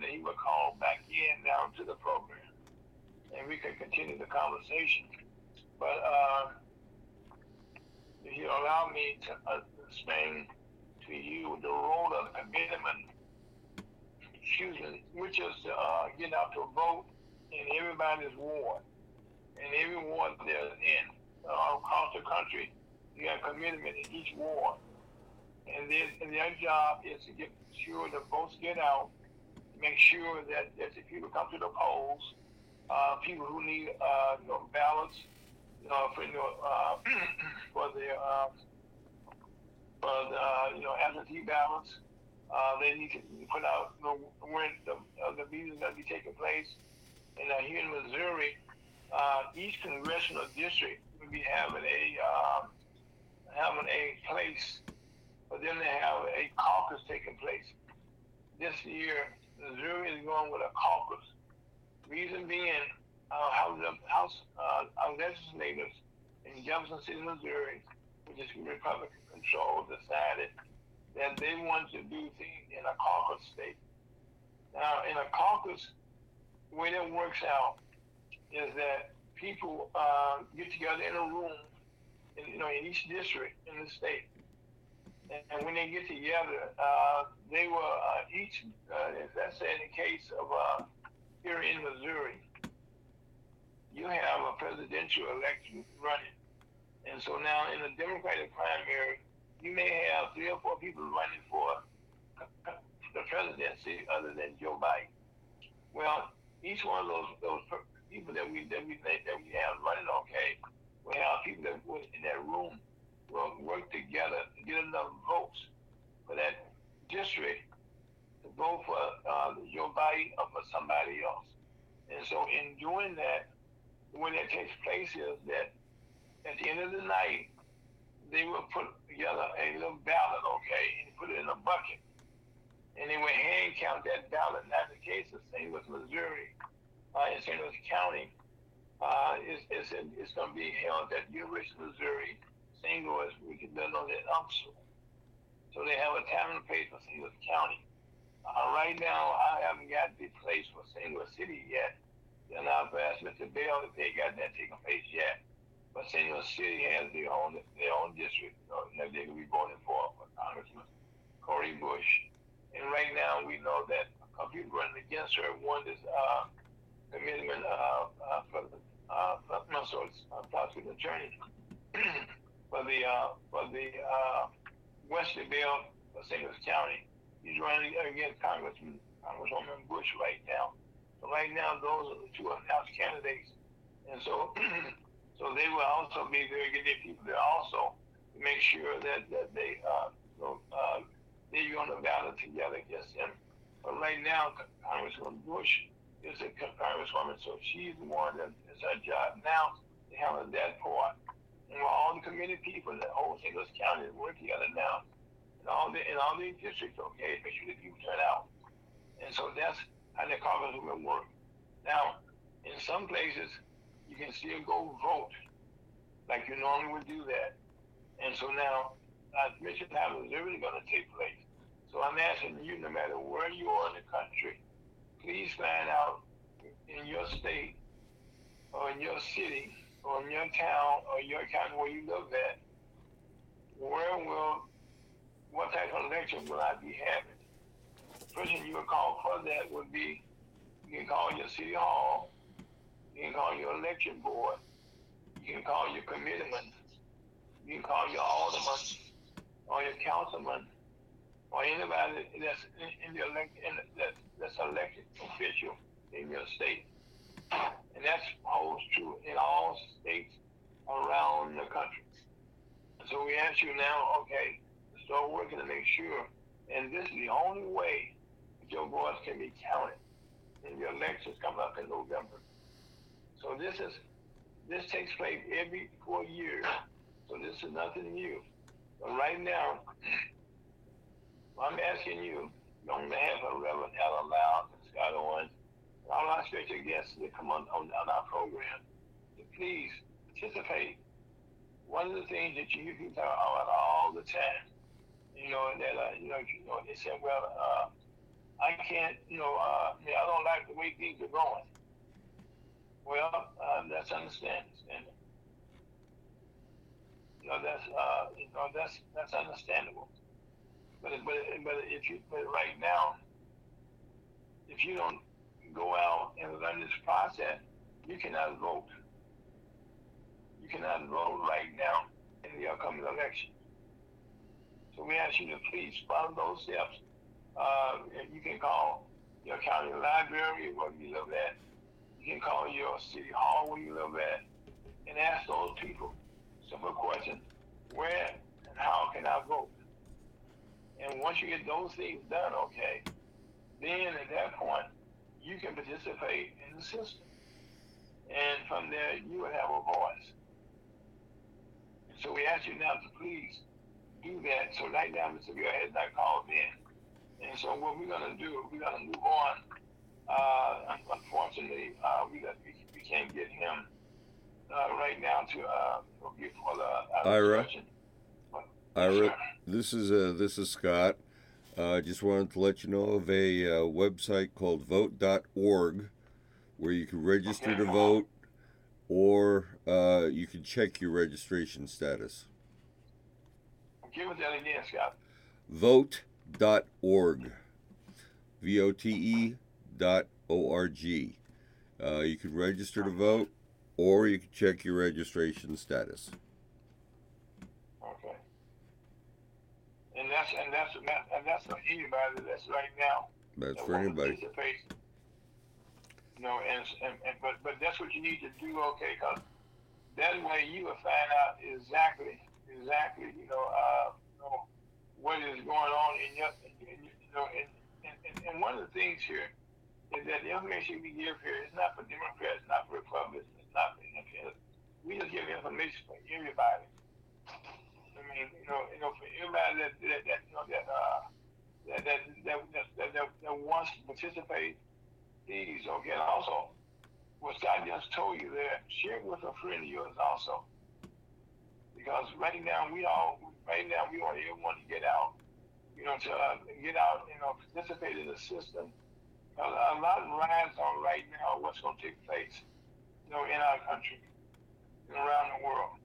We're he would call back in now to the program and we could continue the conversation. But uh, if you allow me to uh, explain to you the role of commitment, excuse me, which is uh, get out to vote in everybody's ward, in every ward they're in uh, across the country. You got commitment in each ward, and, then and their job is to get sure the votes get out, make sure that, that the people come to the polls, uh, people who need uh, you know, ballots, know, for you know, uh, for the uh, for the uh, you know absentee ballots. Uh, they need to put out you know, when the uh, the meetings that be taking place and uh, here in Missouri, uh, each congressional district will be having a uh, having a place for them to have a caucus taking place. This year, Missouri is going with a caucus. Reason being, uh, House, House uh, our legislators in Jefferson City, Missouri, which is Republican controlled, decided that they want to do things in a caucus state. Now, in a caucus, the way that works out is that people uh, get together in a room, in, you know, in each district in the state, and, when they get together, uh, they will uh, each, uh, said, in the case of uh, here in Missouri, you have a presidential election running, and so now in the Democratic primary, you may have three or four people running for the presidency other than Joe Biden. Well, each one of those those people that we that we that we have running okay, we have people that were in that room will work together to get enough votes for that district to vote for uh, Joe Biden or for somebody else. And so in doing that, when that takes place is that at the end of the night, they will put together a little ballot, okay, and put it in a bucket and they would hand count that ballot. And that's the case of St. Louis, Missouri, uh, in St. Louis County. Uh, it's, it's, it's going to be held at University of Missouri, St. Louis, we can do on at UMSL. So they have a time and place for St. County. Uh, right now, I haven't got the place for St. City yet. And I've asked Mr. Bell if they got that taking place yet. But St. City has their own their own district uh, that they will be voting for, for Congressman Cori Bush. And right now, we know that a couple people running against her. One is uh, commitment uh, uh, for uh, no, so uh, prosecuting attorney for the uh, for the uh, Wesley for St. Louis County. He's running against Congressman Congresswoman Bush right now. So right now, those are the two announced candidates, and so so they will also be very good people there also to make sure that that they uh, know, uh, they're on the ballot together against him. But right now, Congresswoman Bush is a congresswoman, so she's the one that is her job now to handle that part. And all the committee people the whole St. Louis County work together now. And all the in all the districts, okay, make sure the people turn out. And so that's how the will work. Now, in some places, you can still go vote like you normally would do that. And so now uh, mission time is really going to take place. So I'm asking you, no matter where you are in the country, please find out in your state or in your city in your town or your county where you live at, where will, what type of election will I be having? The person you would call for that would be, you can call your city hall, you can call your election board, you can call your committeeman, you can call your alderman, or your councilman or anybody that's in the elect in the, that, that's elected official in your state. And that holds true in all states around the country. So we ask you now, okay, start working to make sure, and this is the only way that your voice can be counted in the elections coming up in November. So this is this takes place every four years. So this is nothing new. But right now, I'm asking you, on behalf of Reverend Ella Loud and Scott Owens, all our special guests that come on, on, on our program, to please participate. One of the things that you can talk about all the time, you know, that uh, you know, you know, they said, well, uh, I can't, you know, uh, I don't like the way things are going. Well, uh, that's understandable. You know, that's uh, you know, that's that's understandable. But but but if you but right now, if you don't go out and learn this process, you cannot vote. You cannot vote right now in the upcoming election. So we ask you to please follow those steps. Uh, you can call your county library where you live at. You can call your city hall where you live at and ask those people simple question, where and how can I vote? And once you get those things done, okay, then at that point, you can participate in the system. And from there, you will have a voice. So we ask you now to please do that. So right now, Mr. Bell has not called in. And so what we're going to do, we're going to move on. Uh, unfortunately, uh, we, got, we, we can't get him uh, right now to uh, for the uh, Ira. Ira, this is uh, this is Scott. I uh, just wanted to let you know of a uh, website called vote.org where you can register to vote or uh, you can check your registration status. Give us that again, Scott. Vote.org. V O T E dot O R G. Uh, you can register to vote or you can check your registration status. Okay. And that's and that's and, that, and that's for anybody that's right now. That's that for anybody. You know, and, and, and but but that's what you need to do, okay? Because that way you will find out exactly exactly you know uh, you know what is going on in your in, you know and, and, and, one of the things here is that the information we give here is not for Democrats, not for Republicans, it's not for independents. We just give information for everybody. Mean, you know, you know, for everybody that that, that you know that uh that that that that, that, that, that wants to participate, please, okay. And also, what Scott just told you there, share with a friend of yours also. Because right now we all right now we want everyone to get out, you know, to uh, get out, you know, participate in the system. Because a lot rides on right now what's going to take place, you know, in our country and around the world.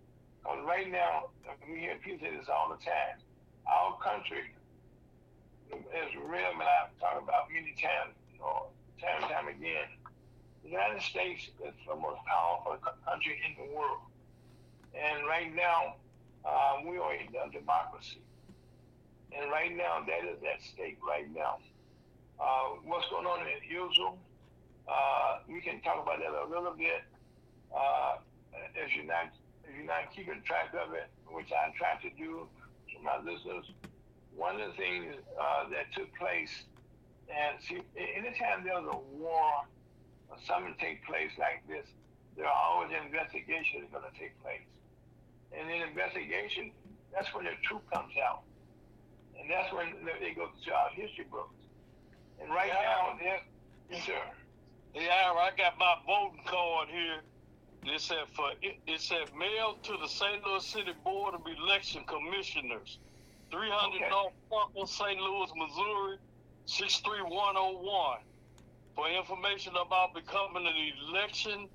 Because right now, we hear people say this all the time. Our country, as real, and I have talked about many times, you know, time and time again, the United States is the most powerful country in the world. And right now, uh, we are in a democracy. And right now, that is at stake right now. Uh, what's going on in Israel, uh, we can talk about that a little bit. Uh, if you're not if you're not keeping track of it, which I try to do to my listeners, one of the things uh, that took place, and see, anytime there's a war or something take place like this, there are always investigations going to take place. And in investigation, that's when the truth comes out. And that's when they go to our history books. And right Yeah. now, yes, sir. Yeah, I got my voting card here. It said for it, it said mail to the St. Louis City Board of Election Commissioners, 300 Okay. North Buckle, St. Louis, Missouri, 63101. For information about becoming an election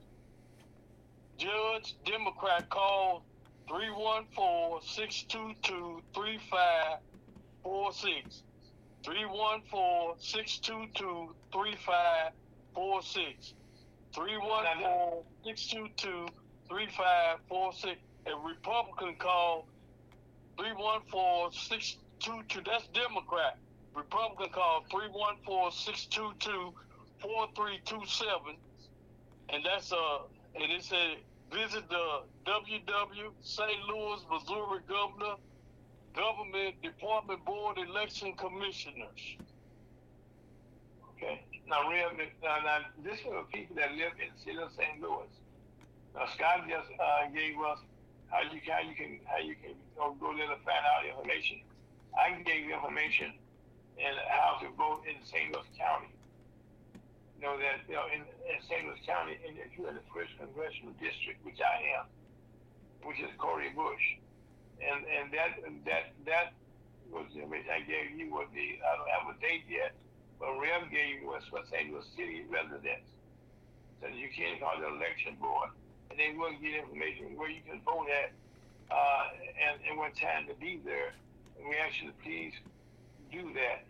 judge, Democrat call 314-622-3546. 314-622-3546. 314-622-3546. A Republican call 314-622. That's Democrat. Republican call 314-622-4327. And that's uh and it said visit the WW St. Louis, Missouri Governor Government Department Board Election Commissioners. Okay. Now, real, now, now, this is for people that live in the city of St. Louis. Now, Scott just uh, gave us how you can, how you can, how you can know, go there to find out information. I gave you information and how to vote in St. Louis County. You know that you know in, in St. Louis County, and if you're in the first congressional district, which I am, which is Cori Bush, and and that that that was the information I gave you. Was the I don't have a date yet, Rev gave you was for St. Louis City residents. So you can't call the election board, and they will get information where you can vote at, uh, and and what time to be there. And we ask you to please do that.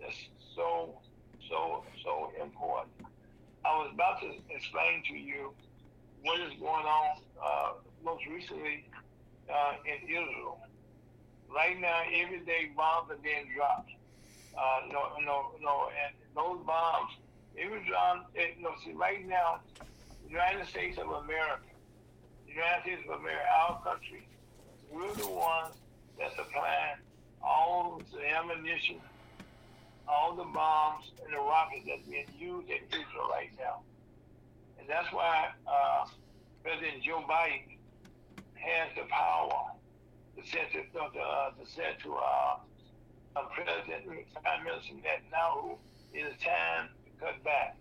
That's so so so important. I was about to explain to you what is going on uh, most recently uh, in Israel. Right now, every day bombs are being dropped. Uh, no, no, no, and those bombs, every drop, it, no, see, right now, the United States of America, the United States of America, our country, we're the ones that supply all the ammunition, all the bombs and the rockets that's being used in Israel right now. And that's why uh, President Joe Biden has the power to say to, uh, to say to uh, uh, President Prime Minister Netanyahu, it is time to cut back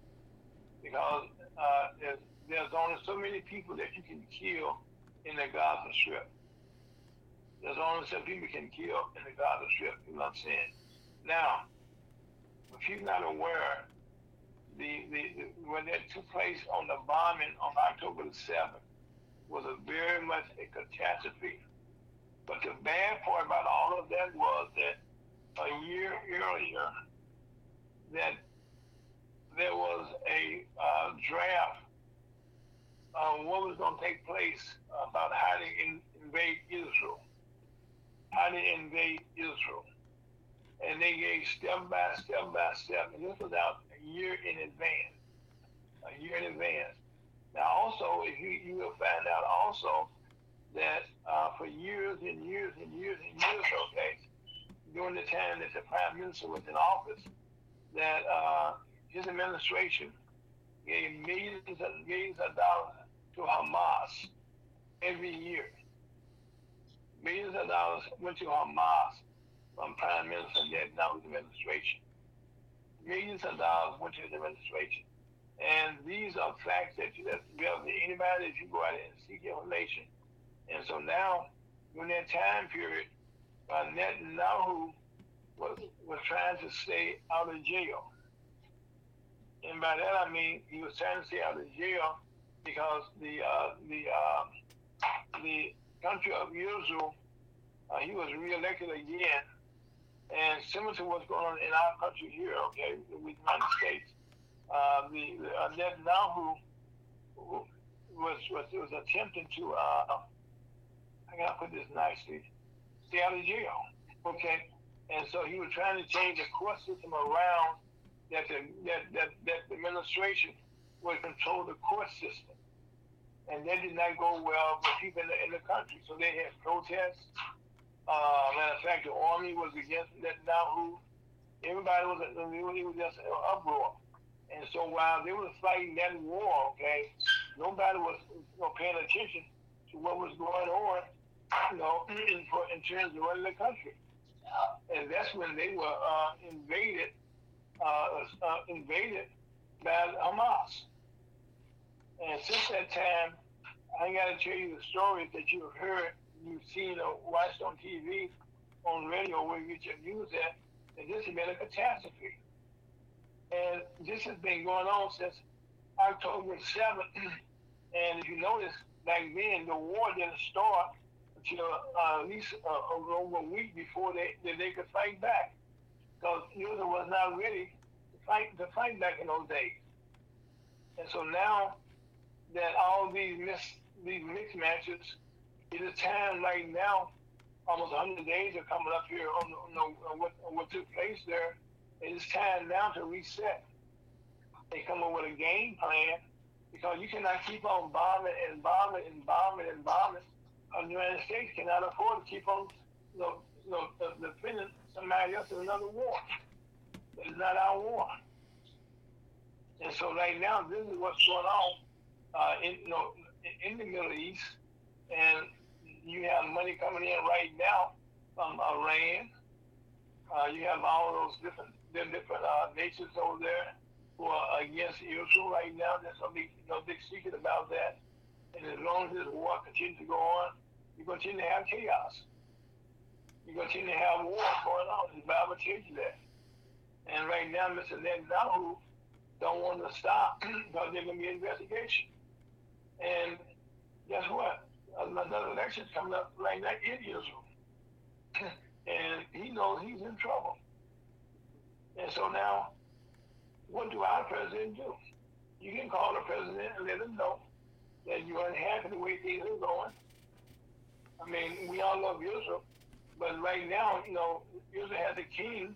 because uh, there's, there's only so many people that you can kill in the Gaza Strip. There's only some people you can kill in the Gaza Strip. You know what I'm saying? Now, if you're not aware, the, the, the when that took place on the bombing on October the 7th was a very much a catastrophe. But the bad part about all of that was that a year earlier, that there was a uh, draft on what was going to take place about how to in, invade Israel, how to invade Israel, and they gave step by step by step, and this was out a year in advance, a year in advance. Now, also, if you, you will find out also that uh, for years and years and years and years, okay, during the time that the prime minister was in office, that uh, his administration gave millions and millions of dollars to Hamas every year. Millions of dollars went to Hamas from Prime Minister Netanyahu's administration. Millions of dollars went to his administration. And these are facts that you have to anybody if you go out and seek information. And so now, during that time period, uh, Netanyahu was, was trying to stay out of jail. And by that I mean he was trying to stay out of jail because the uh, the uh, the country of Israel, uh, he was reelected again, and similar to what's going on in our country here, okay, with the United States, uh, the, uh, Netanyahu was was was attempting to uh, I gotta put this nicely, stay out of jail, okay, and so he was trying to change the court system around that the that that, that the administration would control the court system. And that did not go well with people in the, in the country. So they had protests. Uh, matter of fact, the army was against Netanyahu. Everybody was, it was just an uproar. And so while they were fighting that war, okay, nobody was you know, paying attention to what was going on, you know, in, in terms of running the country. And that's when they were uh, invaded, uh, uh, invaded by Hamas. And since that time, I got to tell you the stories that you've heard, you've seen or watched on TV, on radio, where you get your news at, and this has been a catastrophe. And this has been going on since October 7th. and if you notice, back then, the war didn't start until uh, at least uh, over a week before they, they could fight back. Because Israel was not ready to fight, to fight back in those days. And so now that all these mis, these mixed matches, it is time right now, almost 100 days are coming up here on, on, on, what, on what took place there it is time now to reset. They come up with a game plan because you cannot keep on bombing and bombing and bombing and bombing. Uh, the United States cannot afford to keep on you defending somebody else in another war. It's not our war. And so right now, this is what's going on uh, in, you know, in the Middle East. And you have money coming in right now from Iran. Uh, you have all those different them different uh, nations over there who are against Israel right now. There's no big secret about that. And as long as this war continues to go on, you continue to have chaos. You continue to have war going on. The Bible tells you that. And right now, Mr. Netanyahu don't want to stop because there's going to be an investigation. And guess what? Another election's coming up right now in Israel. and he knows he's in trouble. And so now, what do our president do? You can call the president and let him know that you're unhappy the way things are going. I mean, we all love Israel, but right now, you know, Israel has a king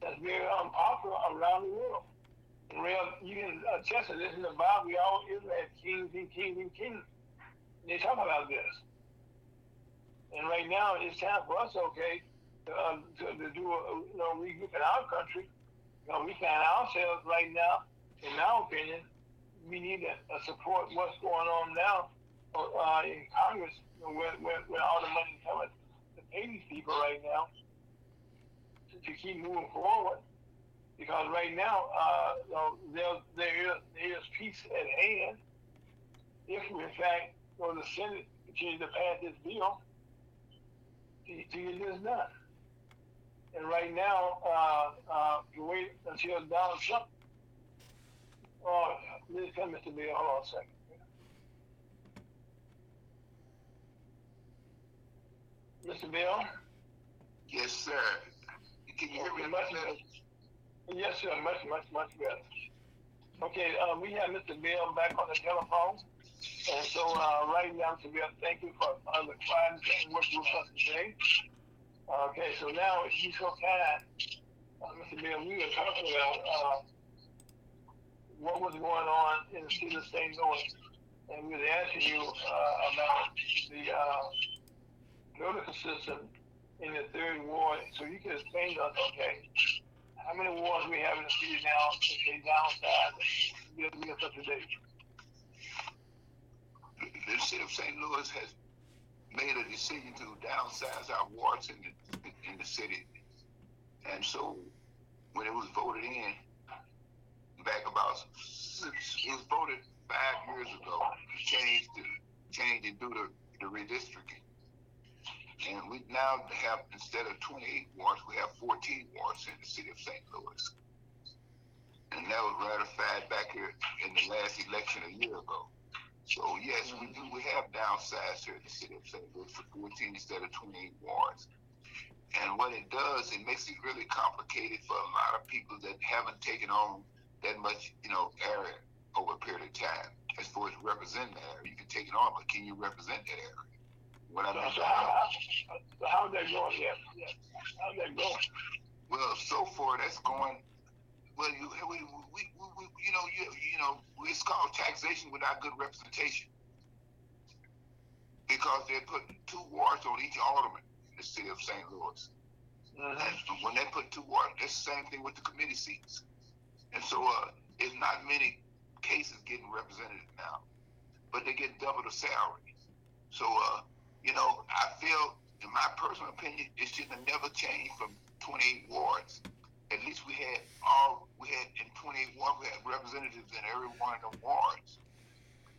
that's very unpopular around the world. Real, you can attest to this in the Bible. We all Israel has kings and kings and kings. They talk about this. And right now, it's time for us, okay, to, um, to, to do a, you know, regroup in our country. You know, we find ourselves right now, in our opinion, we need to uh, support what's going on now uh, in Congress, where, where, where all the money is coming to pay these people right now to, to keep moving forward. Because right now, uh, you know, there, there, is, there is peace at hand if, in fact, you know, the Senate continues to pass this bill to, to get this done. And right now, uh, uh, you wait until Donald Trump. Oh, this come, Mr. Bell. Hold on a second. Mr. Bell? Yes, sir. Can you hear me? Much, much, yes, sir. Much, much, much better. Okay, uh, we have Mr. Bell back on the telephone. And so uh, right now, Mr. Bell, thank you for uh, the clients and working with us today. Okay, so now if you so kind, uh, Mr. Bell, we were talking about uh, what was going on in the city of St. Louis, and we were asking you uh, about the political system in the third ward. So you can explain to us, okay, how many wards we have in the city now? Okay, downsize, get us up to date. The city of St. Louis has made a decision to downsize our wards in the in the city, and so when it was voted in back about it was voted five years ago to change the change and do the redistricting, and we now have instead of 28 wards, we have 14 wards in the city of St. Louis, and that was ratified back here in the last election a year ago. So yes, we do. We have downsized here in the city of St. Louis for 14 instead of 28 wards. And what it does, it makes it really complicated for a lot of people that haven't taken on that much, you know, area over a period of time. As far as representing that area, you can take it on, but can you represent that area? What I mean, So how, how, so how's that going? Yeah. How's that going? well, so far that's going. Well, you, we, we, we, you know, you, you know, it's called taxation without good representation because they're putting two wards on each alderman in the city of St. Louis. Mm-hmm. And when they put two wards, it's the same thing with the committee seats. And so, uh, it's not many cases getting represented now, but they get double the salary. So, uh, you know, I feel, in my personal opinion, it should have never changed from 28 wards. At least we had all we had in 28 wards, we had representatives in every one of the wards.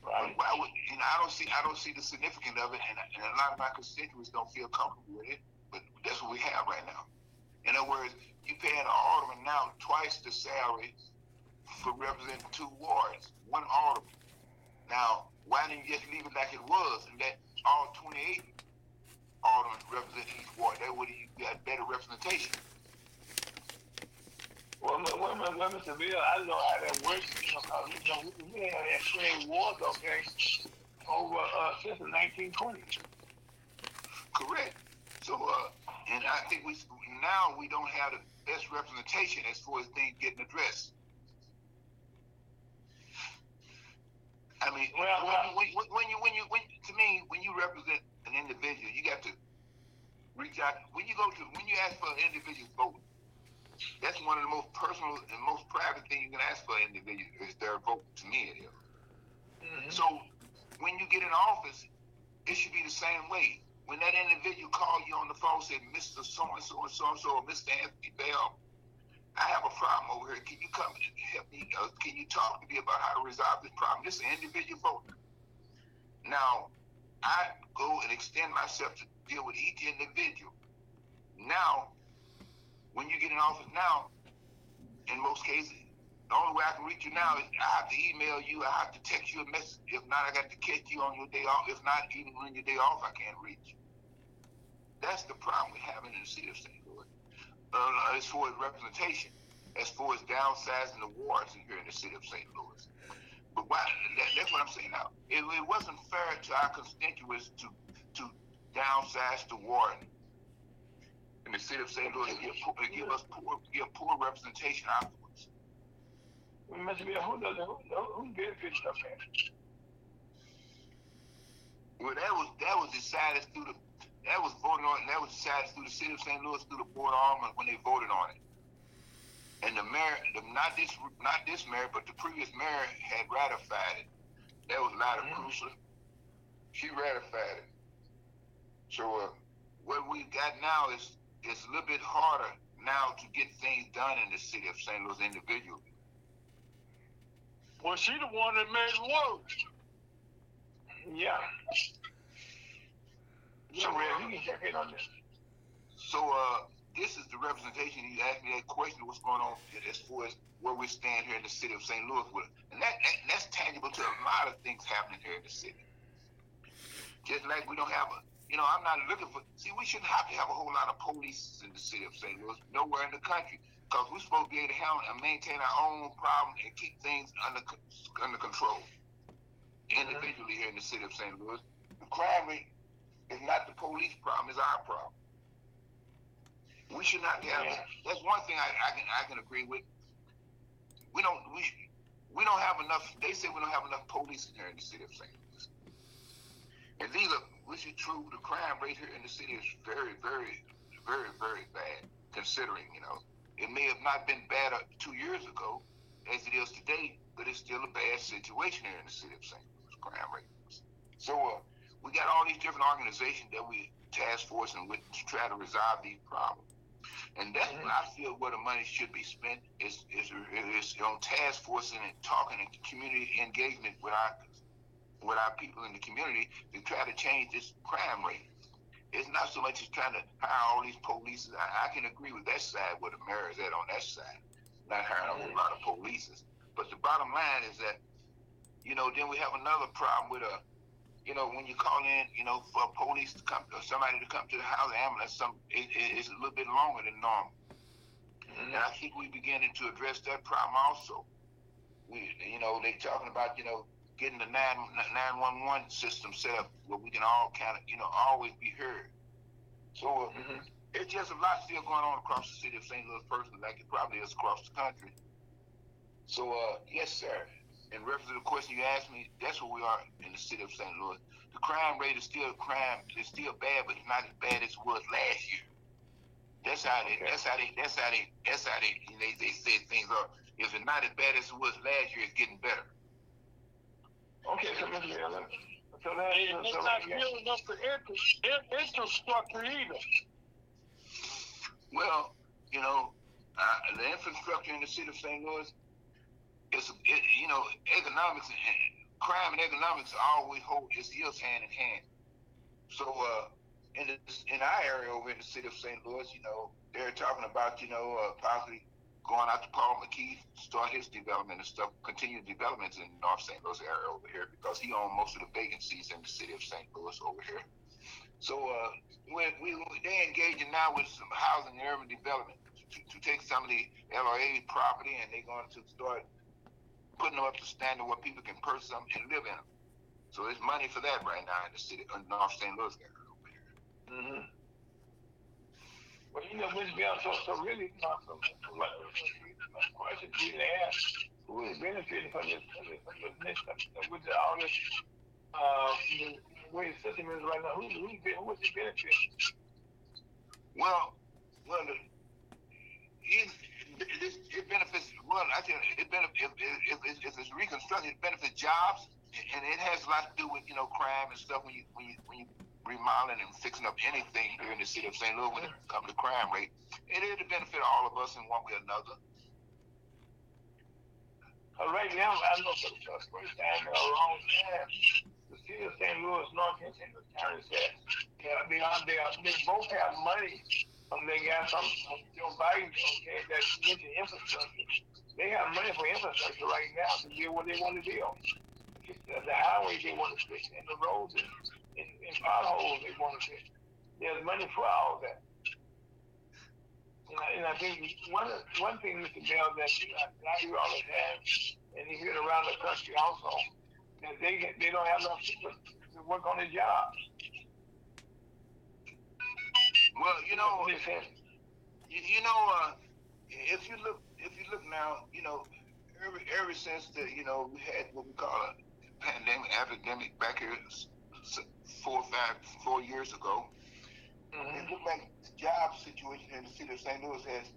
Right. Why would you know? I don't see. I don't see the significance of it, and, and a lot of my constituents don't feel comfortable with it. But that's what we have right now. In other words, you paying an alderman now twice the salary for representing two wards, one alderman. Now, why didn't you just leave it like it was and let all 28 aldermen represent each ward? That would have got better representation. Well, well, well, well, Mr. Bell, I don't know how that works. You know, 'cause, you know, we had had 20 wards, okay, over uh, since the 1920s. Correct. So, uh, and I think we now we don't have the best representation as far as things getting addressed. I mean, Well, when, when, when you when you when to me when you represent an individual, you got to reach out. When you go to when you ask for an individual vote, that's one of the most personal and most private thing you can ask for an individual is their vote. To me, it is. Mm-hmm. So when you get in office, it should be the same way. when that individual call you on the phone, say, Mr. So and so and so and so, Mr. Anthony Bell, I have a problem over here. Can you come and help me? Uh, can you talk to me about how to resolve this problem? This is an individual voter. Now, I go and extend myself to deal with each individual. Now, when you get in office now, in most cases, the only way I can reach you now is I have to email you, I have to text you a message. If not, I got to catch you on your day off. If not, even on your day off, I can't reach you. That's the problem we're having in the city of St. Louis. Uh, as far as representation, as far as downsizing the wards in here in the city of St. Louis. But why, that, that's what I'm saying now. It, it wasn't fair to our constituents to to downsize the ward in the city of St. Louis and give, and give us poor, give poor representation afterwards. Mr. Bell, who does who, who benefits from that? Well, that was that was decided through the that was voted on. and That was decided through the city of St. Louis through the board of aldermen when they voted on it. And the mayor, the, not this not this mayor, but the previous mayor had ratified it. That was Lyda Mhm. Krewson. She ratified it. So uh, what we've got now is is a little bit harder now to get things done in the city of St. Louis individually. Well, she the one that made it worse. Yeah. Yeah, So, Red, you can check in on this. So uh, this is the representation. You asked me that question. What's going on as far as where we stand here in the city of St. Louis with, and that, that that's tangible to a lot of things happening here in the city. Just like we don't have a, you know, I'm not looking for. See, we shouldn't have to have a whole lot of police in the city of St. Louis, nowhere in the country, because we're supposed to be able to handle and maintain our own problem and keep things under under control. Individually here in the city of St. Louis, the crime rate is not the police problem; it's our problem. We should not have. Yeah. That's one thing I, I can I can agree with. We don't we we don't have enough. They say we don't have enough police in here in the city of St. Louis. And these are which is true. The crime rate here in the city is very very very very bad. Considering you know it may have not been bad two years ago as it is today, but it's still a bad situation here in the city of St. Louis. Crime rate. So uh, we got all these different organizations that we task force and with to try to resolve these problems. And that's Mhm. what I feel where the money should be spent is is, is on task force and talking and community engagement with our with our people in the community to try to change this crime rate. It's not so much as trying to hire all these police. I, I can agree with that side where the mayor is at on that side, not hiring a whole lot of police. But the bottom line is that, you know, then we have another problem with a you know, when you call in, you know, for police to come or somebody to come to the house, ambulance, some it, it, it's a little bit longer than normal. And I think we beginning to address that problem also. We, you know, they talking about, you know, getting the nine nine one one system set up where we can all kind of, you know, always be heard. So Mhm. it's just a lot still going on across the city of St. Louis, personally, like it probably is across the country. So, uh, yes, sir. In reference to the question you asked me, that's where we are in the city of St. Louis. The crime rate is still crime. It's still bad, but it's not as bad as it was last year. That's how they. Okay. That's how they. That's how they. That's how they. They, they say things are. If it's not as bad as it was last year, it's getting better. Okay, so Mr. Bell, let- so that, And so, it's not building up the infra- infrastructure either. Well, you know, uh, the infrastructure in the city of St. Louis is, it, you know, economics and crime and economics always hold its heels hand in hand. So, uh, in the, in our area over in the city of St. Louis, you know, they're talking about, you know, uh, possibly going out to Paul McKee, start his development and stuff, continue developments in North St. Louis area over here because he owns most of the vacancies in the city of St. Louis over here. So uh, we, we, they're engaging now with some housing and urban development to, to take some of the LRA property and they're going to start putting them up to standard where people can purchase them and live in them. So there's money for that right now in the city, in North St. Louis area over here. Mm-hmm. Well, you know, Mr. Bell, so, so really, you know, so, so my, question to you to ask, who is benefiting from this, from this, from this, with the, all this, uh, the way the system is right now, who, who, who is it benefiting? Well, well, it, it benefits. Well, I you, it benefits if, if, if, it's reconstructed, it benefits jobs, and it has a lot to do with you know crime and stuff when you when you when you remodeling and fixing up anything here in the city of St. Louis when it comes to crime rate. It is to benefit all of us in one way or another. Right now, I know for the first time in a long time, the city of St. Louis, North and. Louis County said, yeah, they, are, they, are, they both have money. Um, they got some, Joe Biden, okay, that's mentioned infrastructure. They have money for infrastructure right now to do what they want to do. The, the highways they want to fix, and the roads and, and, and potholes they want to fix. There's money for all that. And I, and I think one one thing, Mr. Bell, that I, I hear all the time, and you hear it around the country also, that they they don't have enough people to work on their jobs. Well, you know, you, you know, uh, if you look, if you look now, you know, ever ever since the, you know, we had what we call a pandemic, epidemic back here four, five, four years ago. mhm. It looked like the job situation in the city of St. Louis has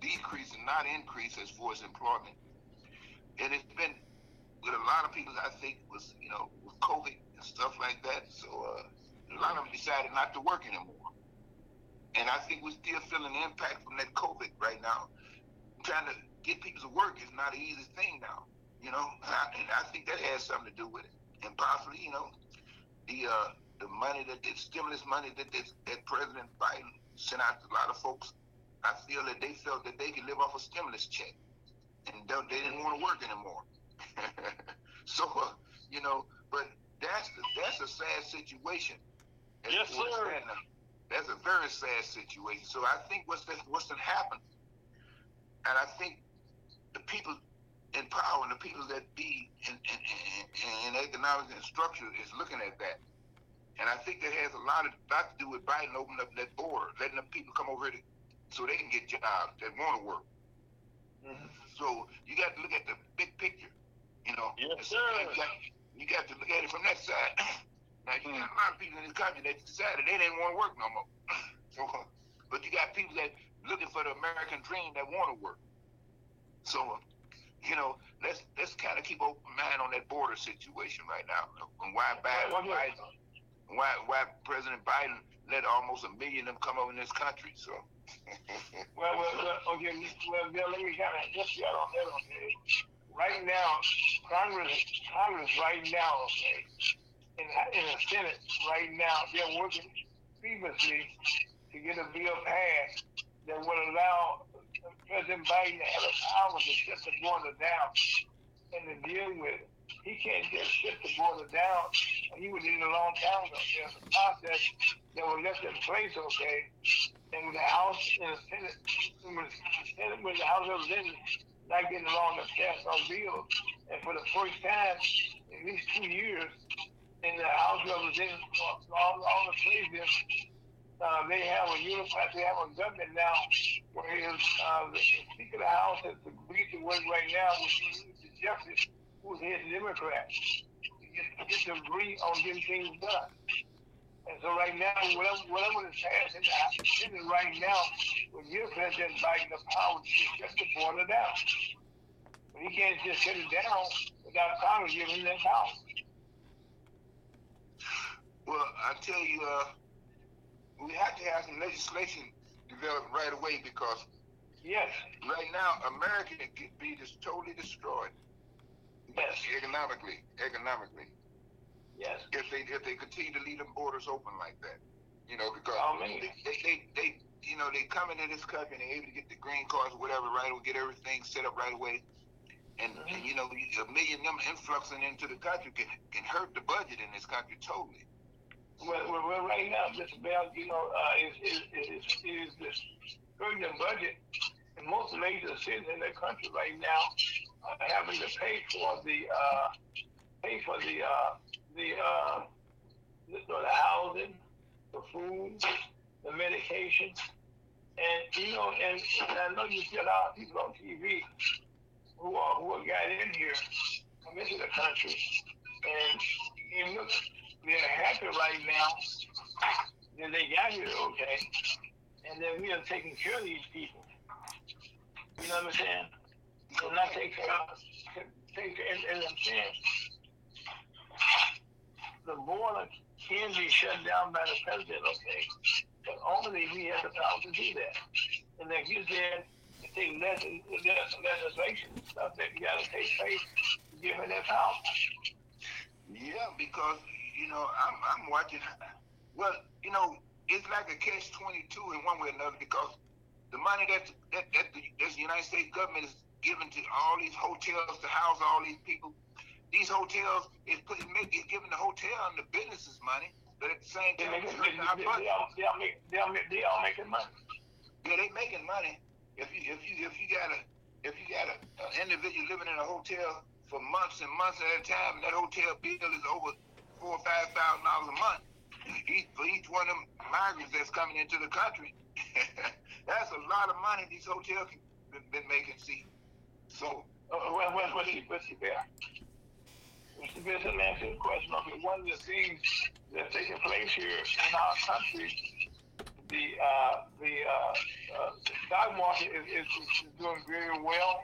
decreased and not increased as far as employment. And it's been with a lot of people, I think, was, you know, with COVID and stuff like that. So uh, a lot of them decided not to work anymore. And I think we're still feeling the impact from that COVID right now. Trying to get people to work is not an easy thing now, you know. And I, and I think that has something to do with it. And possibly, you know, the uh, the money that the stimulus money that that, that President Biden sent out to a lot of folks, I feel that they felt that they could live off a stimulus check, and they didn't want to work anymore. so, uh, you know, but that's the, that's a sad situation. Yes, sir. That's a very sad situation. So I think what's that, what's that happened, and I think the people in power and the people that be in, in, in, in economics and structure is looking at that. And I think that has a lot of lot to do with Biden opening up that border, letting the people come over here to, so they can get jobs that want to work. Mhm. So you got to look at the big picture, you know. Yes, sir. You got, you got to look at it from that side. now you got a lot of people in this country that decided they didn't want to work no more. so, but you got people that looking for the American dream that want to work. So, uh, you know, let's let's kind of keep open mind on that border situation right now, and why Biden, Biden why why President Biden let almost a million of them come over in this country. So. Well, well, well, okay, well, Bill, let me kind of just get on that, okay? Right now, Congress, Congress right now, okay, in, in the Senate right now, they're working feverishly to get a bill passed that would allow President Biden to have the power to shut the border down and to deal with it. He can't just shut the border down. He was in a long time ago. There's a process that was left in place, okay? and with the House and the Senate, with the House of Representatives not getting along to pass on bills, and for the first time in these two years, in the House of Representatives, all, all the presidents, uh, they have a unified, they have a government now, whereas uh, the, Speaker of the House has agreed to work right now with the Justice, who's head Democrat, to get, to agree on getting things done. And so right now, whatever, whatever is passed in right now will give President Biden the power to shut the border down. But he can't just shut it down without Congress giving him that power. Well, I tell you, uh, we have to have some legislation developed right away because Yes, right now America could be just totally destroyed yes, economically. Economically, yes. if they if they continue to leave them borders open like that, you know, because Oh, they, they, they they you know they come into this country and they're able to get the green cards or whatever right away, get everything set up right away. And, Mhm. and you know, a million them influxing into the country can, can hurt the budget in this country totally. Well, well, right now, Mr. Bell, you know, uh, is is is is this urgent budget, and most major cities in the country right now are having to pay for the uh, pay for the uh, the uh, the, the housing, the food, the medication, and you know, and, and I know you see a lot of people on TV who are who are got in here, come into the country, and you know, they're happy right now that they got here okay, and that we are taking care of these people. You know what I'm saying? We're not taking care of, take care, and I'm saying, the border can be shut down by the president, okay? But only we have the power to do that. And like you said, it takes legislation stuff that you got to take place to give her that power. Yeah, because you know I'm I'm watching. Well, you know it's like a catch twenty two in one way or another because the money that that that the, that the United States government is giving to all these hotels to house all these people. These hotels is putting is giving the hotel and the businesses money, but at the same They, time, make, they, hurting our they, budget. they, all, they, all make, they, all make, they all making money. Yeah, they making money. If you if you if you got a if you got a, an individual living in a hotel for months and months at a time, and that hotel bill is over four or five thousand dollars a month. Each, for each one of them migrants that's coming into the country, that's a lot of money these hotels been, been making. See, so Uh, well, what's the what's the bear? What's the best? Let me ask you a question. Okay, one of the things that's taking place here in our country, the uh, the uh, uh, stock market is, is, is doing very well.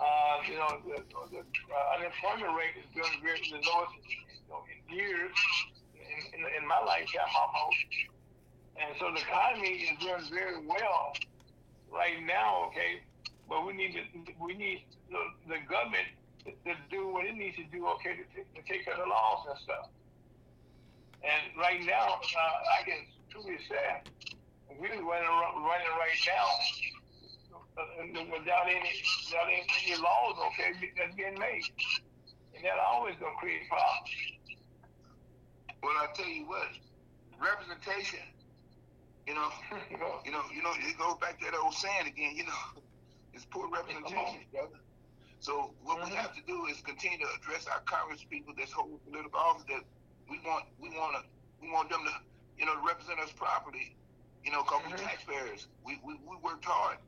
Uh, you know, the, the uh, unemployment rate is doing very the lowest in years in, in, in my lifetime almost. And so the economy is doing very well right now. Okay, but we need to, we need the, the government to, to do what it needs to do, okay, to, take- to take care of the laws and stuff. And right now, uh, I can truly say, we're running, running right now uh, without any, without any, laws, okay, that's getting made. And that always gonna create problems. Well, I tell you what, representation. You know, you know? you know, you know, it goes back to that old saying again. You know, it's poor representation, brother. So what we Mhm. have to do is continue to address our Congress people that's hold political office that we want, we want to, we want them to, you know, represent us properly. You know, because Mhm. we taxpayers, we, we we worked hard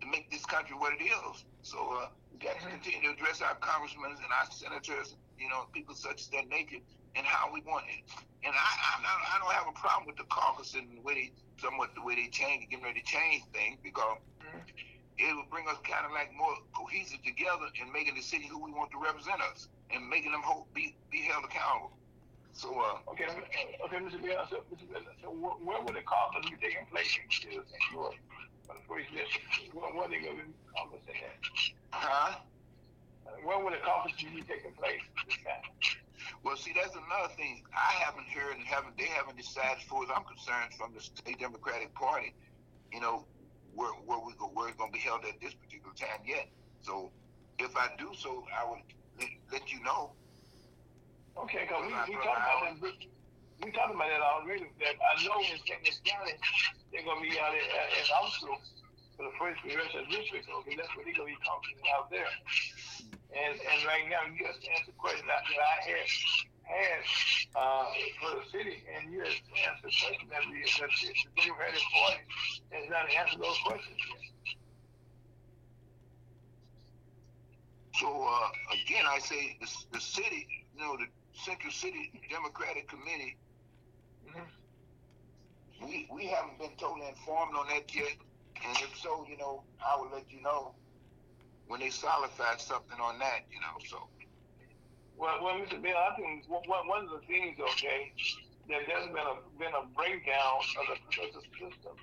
to make this country what it is. So uh, we got to Mhm. continue to address our congressmen and our senators, you know, people such as that nature, and how we want it. And I, I, I don't have a problem with the caucus and the way they, somewhat the way they change, getting ready to change things, because Mhm. it will bring us kind of like more cohesive together and making the city who we want to represent us and making them hold, be be held accountable. So uh, Okay, okay, Mr. Bell, so, Mr. Bell, so where, where would the caucus be taking place in St. Louis? For the first district, where, where they gonna be conferencing at? huh? Uh, Where would the caucus be taking place this time? Well, see, that's another thing I haven't heard and haven't they haven't decided, as far as I'm concerned, from the state Democratic Party, you know, where where we go, where it's going to be held at this particular time yet. So, if I do so, I would let, let you know. Okay, cause we, we talked about that, we talked about that already, that I know in. Louis County, they're gonna be out at, at, at for the first congressional district, okay, that's what they're gonna be talking about there. And, and right now, you just answered the question that, I had, had, uh, for the city, and you just answered the question that the, that the Democratic Party has not answered those questions yet. So uh, again, I say the, the city, you know, the Central City Democratic Committee, Mhm. we we haven't been totally informed on that yet. And if so, you know, I will let you know when they solidify something on that. You know, so. Well, well, Mr. Bell, I think one, of the things, okay, that there's been a been a breakdown of the political system.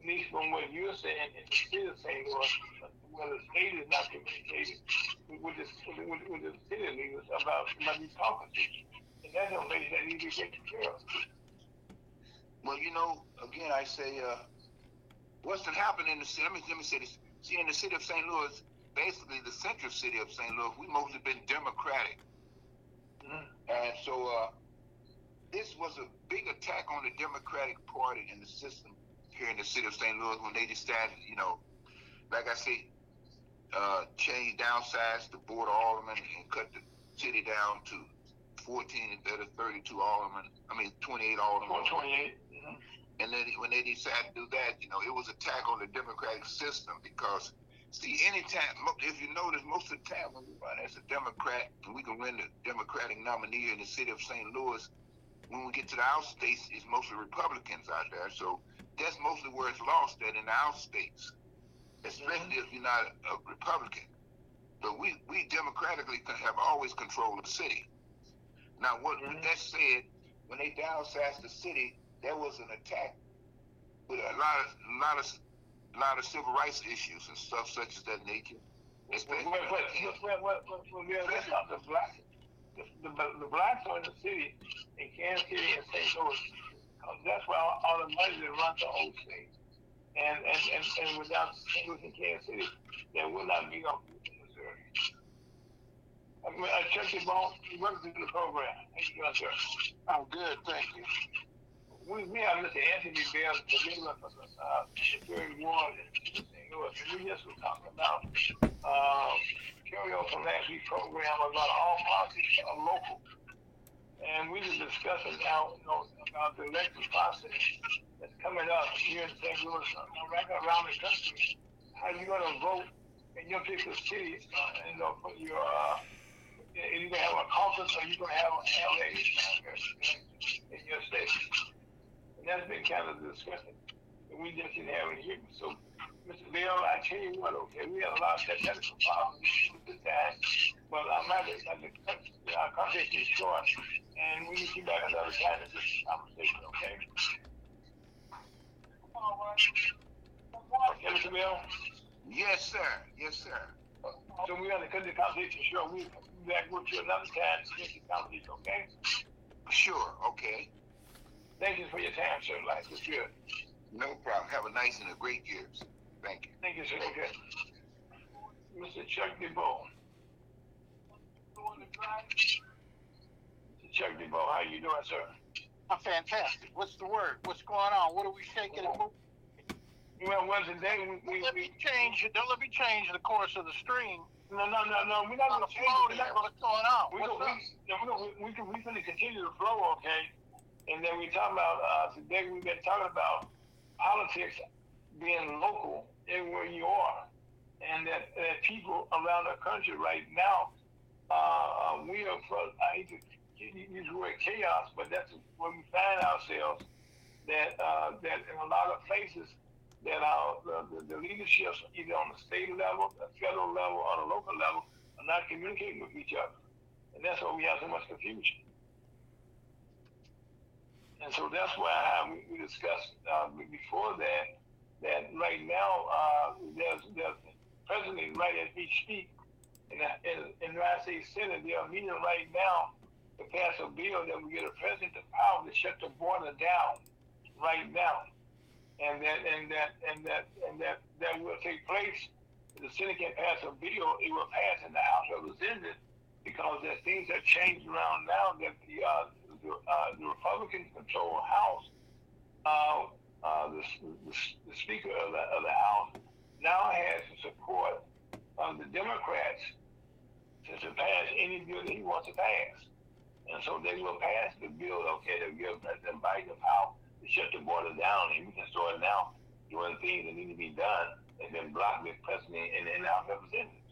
At least from what you're saying, and the city is saying, well, well, the state is not communicating with the with, with the city leaders about about these conferences, and that's something that needs to be taken care of. Well, you know, again, I say, uh, what's been happening in the city? Let me, let me say this. See, in the city of St. Louis, basically the central city of St. Louis, we've mostly been Democratic. Mhm. And so uh, this was a big attack on the Democratic Party and the system here in the city of St. Louis when they decided, you know, like I said, uh, change, downsize the board of aldermen and cut the city down to 14 instead of 32 aldermen. I mean, 28 aldermen. Four twenty-eight. Mhm. And then when they decided to do that, you know, it was attack on the democratic system because, see, anytime, if you notice, most of the time when we run as a Democrat, and we can win the Democratic nominee in the city of St. Louis, when we get to the out states, it's mostly Republicans out there. So that's mostly where it's lost at in the out states, especially if you're not a, Republican. But we, we democratically have always controlled the city. Now, what with Mhm. that said, when they downsized the city, there was an attack with a lot of, lot of, lot of civil rights issues and stuff such as that nature. Wait, wait, wait, wait, wait, wait, that's not the black. The, the, the blacks are in the city, in Kansas City and St. Louis. that's where all, all the money that runs the whole state. And, and, and, and without St. Louis and Kansas City, there would not be no Missouri. I mean, uh, I checked bone, you worked through the program. How you sir? I'm good, thank you. We, we have Mr. Anthony Bell, the middle of uh, third ward in we just were talking about, uh, carry on from last week's program about all politics are local. And we were discussing now, you know, about the election process that's coming up here in St. Louis, uh, right around the country. How you gonna vote in your particular city, uh, you know, for your, uh, you gonna have a caucus or you gonna have a LA in your state? And that's been kind of the discussion that we just didn't have in here. So, Mr. Bell, I tell you what, okay, we have a lot of technical problems with time, but I'm not, I'm to cut our conversation short, and we can keep back another time in this conversation, okay? Okay, Mr. Bell? Yes, sir. Yes, sir. So we're gonna cut the conversation short. We'll be back with you another time to get the conversation, okay? Sure. Okay. Thank you for your time, sir. Life is good. No problem. Have a nice and a great year. sir. Thank you. Thank you, sir. Okay. Mr. Chuck DeBoe. Mr. Chuck DeBoe, how you doing, sir? I'm fantastic. What's the word? What's going on? What are we shaking and moving? Well, well, today we, we, Let me change. Don't let me change the course of the stream. no, no, no, no, we're not gonna flow it. We're not gonna What's going on? We What's gonna, we, no, we gonna, we, we, we gonna continue to flow, okay? And then we talk about, uh, today we've been talking about politics being local everywhere you are. And that, that people around the country right now, uh, uh, we are, I hate to use the word chaos, but that's where we find ourselves. That, uh, that in a lot of places, that our, the, the leaderships, either on the state level, the federal level, or the local level, are not communicating with each other. And that's why we have so much confusion. And so that's why how we, we discussed uh, before that that right now uh, there's, there's presently right as we speak in the, in, in the United States Senate they are meeting right now to pass a bill that will give the president the power to shut the border down right now, and that and that and that and that that will take place. The Senate can pass a bill; it will pass in the House of Representatives because things that change around now that the uh, the, uh, the Republicans control the House. Uh, uh, the, the, the Speaker of the, of the House now has the support of the Democrats to, to pass any bill that he wants to pass. And so they will pass the bill, okay, to give President Biden the power to shut the border down, and we can start now doing things that need to be done, and then block the president and, and our representatives.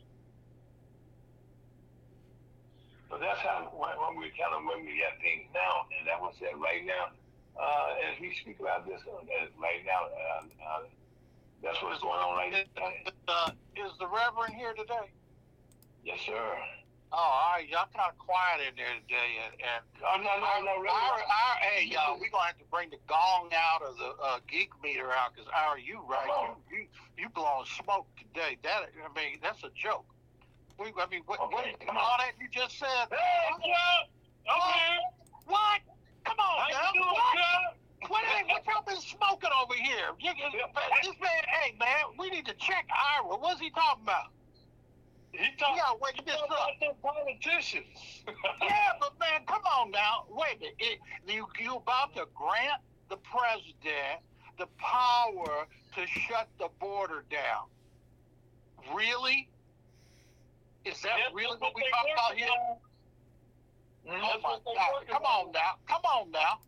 So that's how when, when we kind of when we get things now, and that was said right now. Uh, as we speak about this uh, right now, uh, uh, that's what's going on right now. Uh, is the Reverend here today? Yes, sir. Oh, all right. Y'all kind of quiet in there today, and, and Oh, no, no, no, our, really. our, hey, y'all, we're gonna have to bring the gong out of the uh, geek meter out because our you right, you, you you blowing smoke today. That I mean, that's a joke. We, I mean, what, what Okay, come all on. that you just said? Hey, what? Okay. Oh, what? Come on, doing, What? What, ain't- what y'all been smoking over here? You, this man, hey man, we need to check Ira. What's he talking about? He talking wake this up. about them politicians. Yeah, but man, come on now. Wait a minute. It, you you about to grant the president the power to shut the border down? Really? Is that That's really what we talking about here? Oh my God! Come on now! Come on now!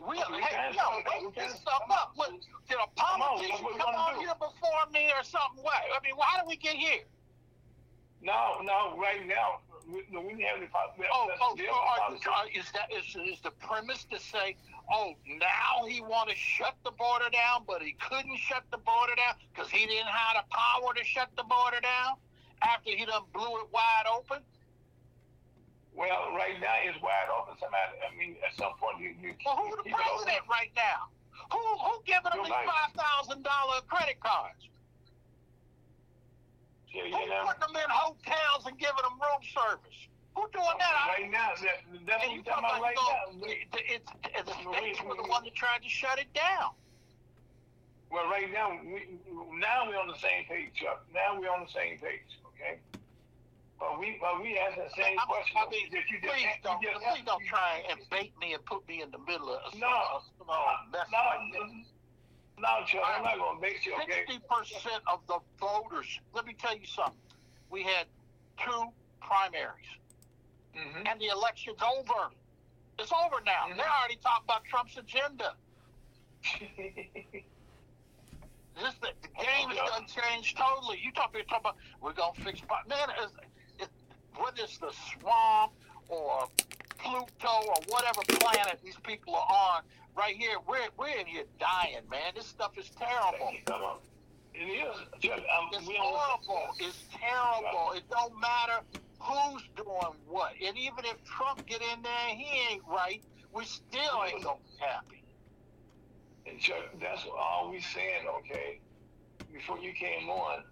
We, we hey, we wake this stuff up. What, did a Come on, politician come on here before me or something? What? I mean, why did we get here? No, no, right now, we, no, we have the pop- we- Oh, oh, are, are, is that is, is the premise to say, oh, now he want to shut the border down, but he couldn't shut the border down because he didn't have the power to shut the border down after he done blew it wide open? Well, right now it's wide open. Somebody, I mean, at some point you you. Well, who's the president right now? Who who giving them these five thousand dollar credit cards? Yeah, Who you know. putting them in hotels and giving them room service? Who doing that? Right now, that, that's And you talking about right about now. it's the states were the one that tried to shut it down. Well, right now, we now we're on the same page, Chuck. Now we're on the same page, okay? But we, but we ask the same I, question. I mean, that you just, please you don't, just please don't try and bait me and put me in the middle of some, No, some old mess no, like this. no, Chuck. I'm not gonna make you, okay? Sixty percent of the voters. Let me tell you something. We had two primaries, Mm-hmm. and the election's over. It's over now. Mhm. They're already talking about Trump's agenda. This the, the game is done changed totally. You talk, you're talking about we're gonna fix. but Man, it's, it, whether it's the swamp or Pluto or whatever planet these people are on, right here, we're we're in here dying, man. This stuff is terrible. It is, Chuck. Um, It's horrible. It's terrible. It don't matter who's doing what. And even if Trump get in there he ain't right, we still ain't gonna be happy. And Chuck, that's all we saying, okay? Before you came on,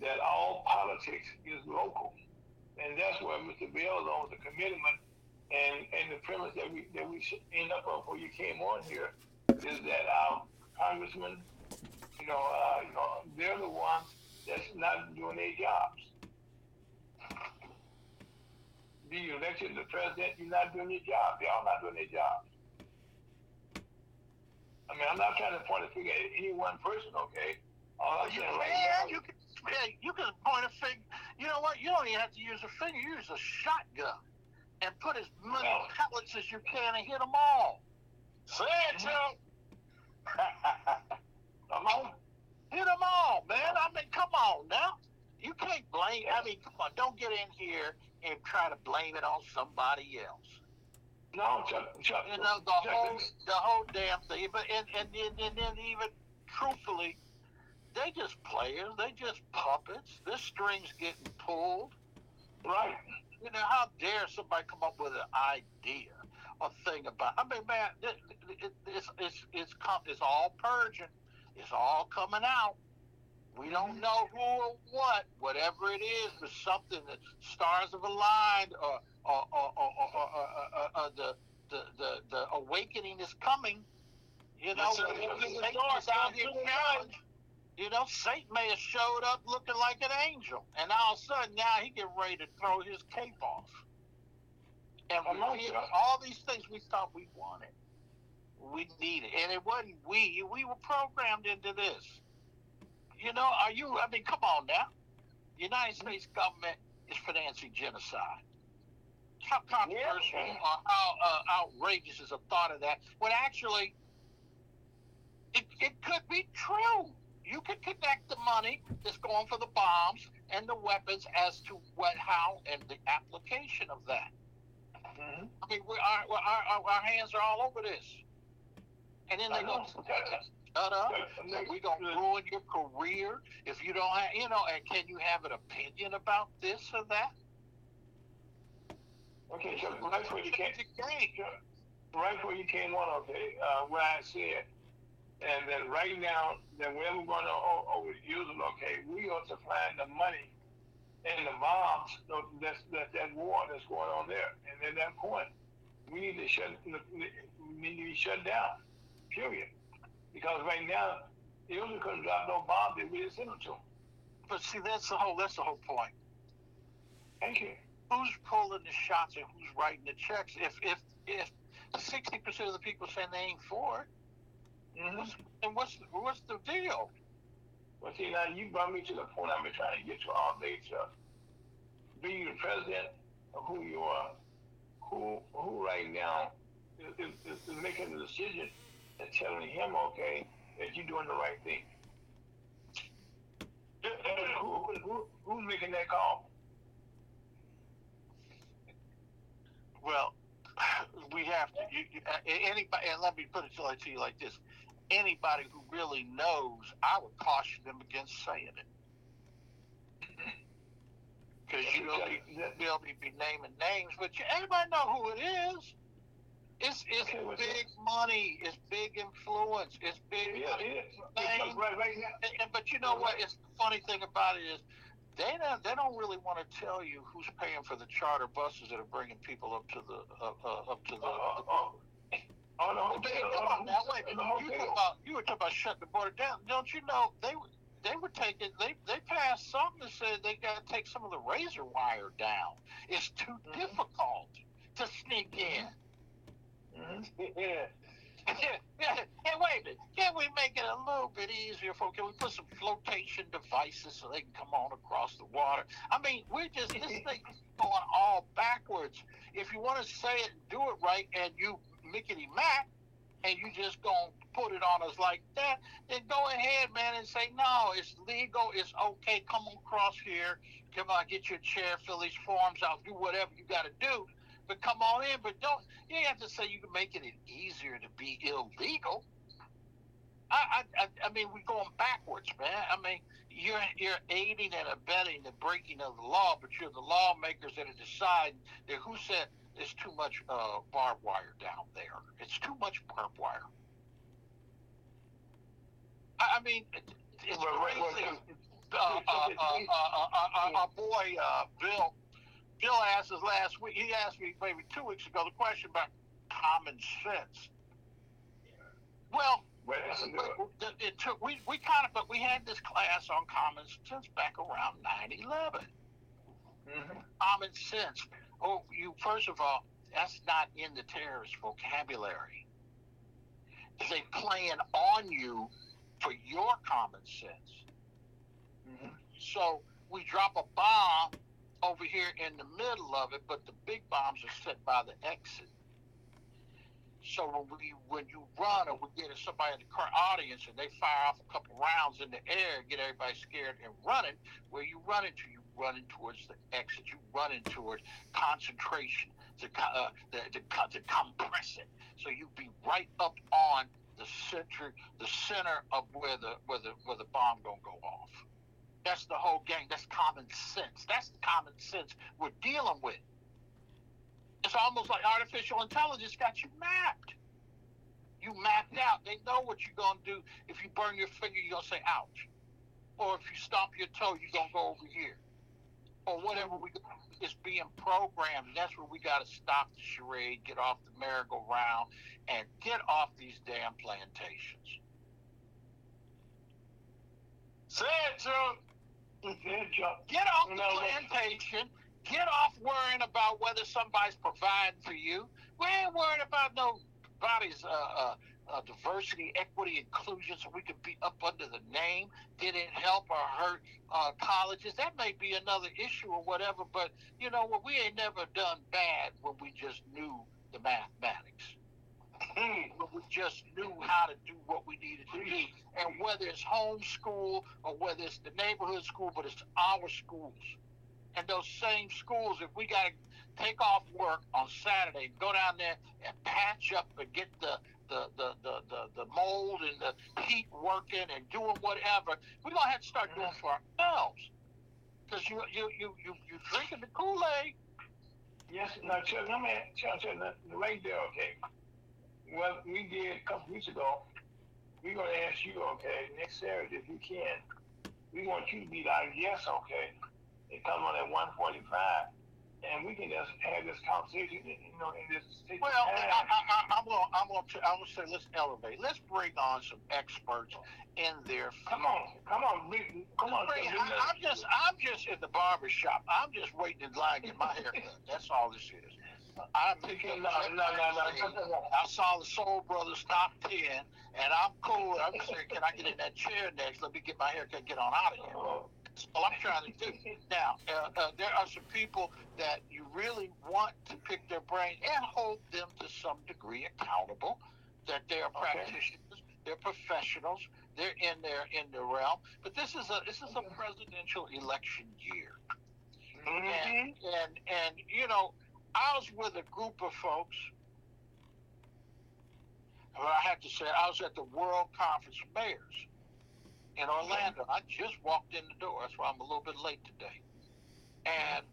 that all politics is local, and that's where Mr. Bell is on the commitment, and and the premise that we that we should end up on before you came on here is that our congressmen, you know, uh, you know, they're the ones that's not doing their jobs. Be elected the president, you're not doing your job. They're all not doing their job. I mean, I'm not trying to point a finger at any one person, okay? All I'm You saying right can, now, you can, hey, you can point a finger. You know what? You don't even have to use a finger. Use a shotgun and put as many Well- pellets as you can and hit them all. Say it, Chuck. come on. Hit them all, man. I mean, come on now. You can't blame. I mean, come on. Don't get in here and try to blame it on somebody else. No, Chuck, Chuck. You know the Chuck, whole the whole damn thing. But and and and, and then even truthfully, they just players. They just puppets. This string's getting pulled. Right. You know how dare somebody come up with an idea or thing about? I mean, man, it, it, it's it's it's it's all purging. It's all coming out. We don't know who or what, whatever it is, but something that stars have aligned, or or or, or, the, the the the awakening is coming. You know, Yes, sir. Satan out here. You know, Satan may have showed up looking like an angel, and all of a sudden now he get ready to throw his cape off. And we, all these things we thought we wanted, we needed, and it wasn't we. We were programmed into this. You know, are you? I mean, come on now. The United States government is financing genocide. How controversial Yeah. or how uh, outrageous is a thought of that? When actually, it, it could be true. You could connect the money that's going for the bombs and the weapons as to what, how, and the application of that. Mm-hmm. I mean, we, our, our, our, our hands are all over this. And then they go, shut up. Chuck, We gonna ruin your career if you don't have, you know. And can you have an opinion about this or that? Okay, Chuck, right where you came, right before you came on, okay, uh, what I said, and then right now, then we're going to o- over the using, okay, we are supplying the money and the bombs, so that's, that, that war that's going on there. And at that point, we need to shut, we need to be shut down, period. Because right now, Israel couldn't drop no bombs that we didn't send them to. But see, that's the whole. That's the whole point. Thank you. Who's pulling the shots and who's writing the checks? If if if sixty percent of the people saying they ain't for it, Mm-hmm. what's, then what's what's the deal? Well, see, now you brought me to the point I've been trying to get to all day, Chuck. Be you the president of who you are, who who right now is, is, is making the decision and telling him, okay, that you're doing the right thing. Who, who, who's making that call? Well, we have to. You, you, uh, anybody, and let me put it to, you like this: anybody who really knows, I would caution them against saying it. because you don't you'll be, be naming names, but you, everybody know who it is. It's it's Okay, big money. It's big influence. It's big. Yeah, it is. Right, right now. And, and, but you know what? It's the funny thing about it is they don't they don't really want to tell you who's paying for the charter buses that are bringing people up to the uh, uh, up to the. Oh, the hotel. come on now, wait a the minute. You, hotel. about, you were talking about shutting the border down. Don't you know they they were taking they they passed something that said they got to take some of the razor wire down. It's too Mhm. difficult to sneak in. Yeah. hey, wait a minute. Can we make it a little bit easier for? Can we put some flotation devices so they can come on across the water? I mean, we're just this thing is going all backwards. If you want to say it and do it right, and you mickety mac, and you just gonna put it on us like that, then go ahead, man, and say no, it's legal, it's okay. Come on across here, come on, get your chair, fill these forms out, do whatever you got to do. But come on in, but don't you have to say you can make it easier to be illegal. I, I, I- mean, we're going backwards, man. I mean, you're you're aiding and abetting the breaking of the law, but you're the lawmakers that are deciding that who said there's too much uh, barbed wire down there. It's too much barbed wire. I, I mean, it, it's crazy. Uh, uh, uh, uh, uh, uh, our boy uh, Bill, Bill asked us last week. He asked me maybe two weeks ago the question about common sense. Well, Well, that's a good one. it, it took we, we kind of but we had this class on common sense back around 9-11 Mhm. common sense oh you first of all that's not in the terrorist vocabulary they playing on you for your common sense Mhm. so we drop a bomb over here in the middle of it, but the big bombs are set by the exit. So when we when you run or we get somebody in the car audience and they fire off a couple rounds in the air, get everybody scared and running, where you running to? You running towards the exit. You running towards concentration to uh, to compress it. So you be right up on the center the center of where the where the where the bomb gonna go off. That's the whole game. That's common sense. That's the common sense we're dealing with. It's almost like artificial intelligence got you mapped. You mapped out. They know what you're gonna do. If you burn your finger, you're gonna say ouch. Or if you stomp your toe, you're gonna go over here. Or whatever we it's being programmed. That's where we gotta stop the charade, get off the merry-go-round, and get off these damn plantations. Say it, Chuck. Yeah, Chuck. Get off the no. plantation. Get off worrying about whether somebody's providing for you. We ain't worried about nobody's uh, uh, uh, diversity, equity, inclusion, so we can be up under the name. Did it help or hurt uh, colleges? That may be another issue or whatever. But you know what? We ain't never done bad when we just knew the mathematics. When we just knew how to do what we needed to do. And whether it's homeschool or whether it's the neighborhood school, but it's our schools. And those same schools, if we got to take off work on Saturday, go down there and patch up and get the the, the, the, the, the mold and the heat working and doing whatever, we're going to have to start doing for ourselves. Because you, you, you, you, you're drinking the Kool Aid. Yes, no, Chuck, let me, Chuck, the- the right Well, we did a couple weeks ago. We're gonna ask you, okay, next Saturday if you can. We want you to be like, yes, okay? They come on at one forty-five, and we can just have this conversation, you know, and just take Well, I, time. I, I, I'm going to I'm gonna, t- I'm gonna say let's elevate. Let's bring on some experts in there. Come on, come on, bring- come on. Bring- I, I'm just I'm just in the barber shop. I'm just waiting in line to get my hair cut. That's all this is. I'm No, no, no, no, no, no. I saw the Soul Brothers top ten, and I'm cool. I'm saying, can I get in that chair next? Let me get my hair cut, get on out of here. That's all I'm trying to do. Now, uh, uh, there are some people that you really want to pick their brain and hold them to some degree accountable. That they are Okay. practitioners, they're professionals, they're in their in their realm. But this is a this is a presidential election year, mhm. and and and you know, I was with a group of folks. Well, I have to say, I was at the World Conference of Mayors in Orlando. I just walked in the door. That's why I'm a little bit late today. And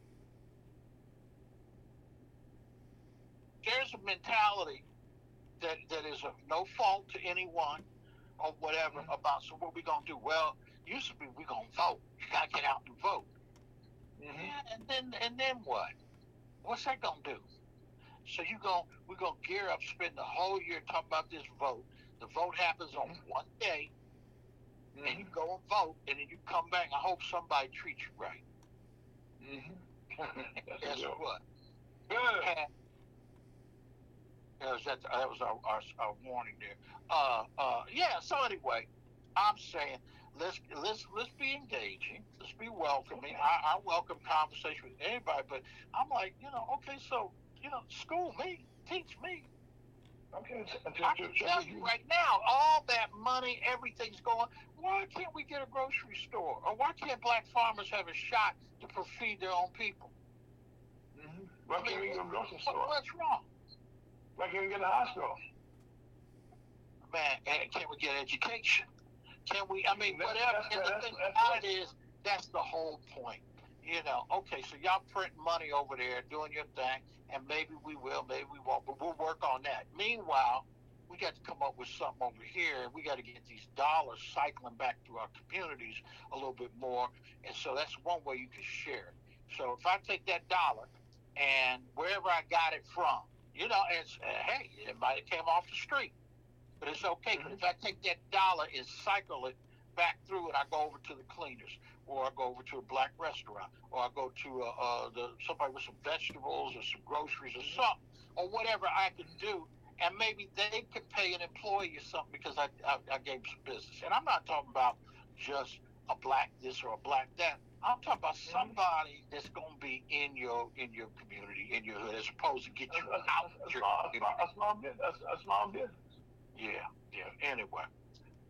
there's a mentality that, that is of no fault to anyone or whatever about so what we gonna do? Well, used to be we gonna vote. You gotta get out and vote. Mm-hmm. Yeah, and then and then what? What's that gonna do? So you go we're gonna gear up, spend the whole year talking about this vote. The vote happens on one day, and you go and vote, and then you come back. I hope somebody treats you right. Mm-hmm. Guess what? Good. Yeah, was that, that was our, our, our warning there. Uh, uh, yeah. So anyway, I'm saying let's let's let's be engaging. Let's be welcoming. I, I welcome conversation with anybody, but I'm like, you know, okay, so you know, school me, teach me. Okay. I can tell you- right now, all that money, everything's going. Why can't we get a grocery store, or why can't black farmers have a shot to feed their own people? Mhm. Why can't we go to the grocery What, store? what's wrong? Why can't we get the hospital? man, eh, can we get education? Can we? I mean, That's- whatever. that's- and the thing that's about it is, that's the whole point. You know, okay, so y'all print money over there, doing your thing, and maybe we will, maybe we won't, but we'll work on that. Meanwhile, we got to come up with something over here, and we got to get these dollars cycling back through our communities a little bit more, and so that's one way you can share it. So if I take that dollar and wherever I got it from, you know, it's uh, hey, it might have came off the street but it's okay. But if I take that dollar and cycle it back through, and I go over to the cleaners, or I go over to a black restaurant, or I go to uh, uh, the somebody with some vegetables or some groceries or something, or whatever I can do, and maybe they can pay an employee or something because I, I, I gave them some business. And I'm not talking about just a black this or a black that. I'm talking about somebody that's going to be in your in your community, in your hood, as opposed to get you a, out a, a, your a, small, a small. A, a small business. Yeah, yeah. Anyway,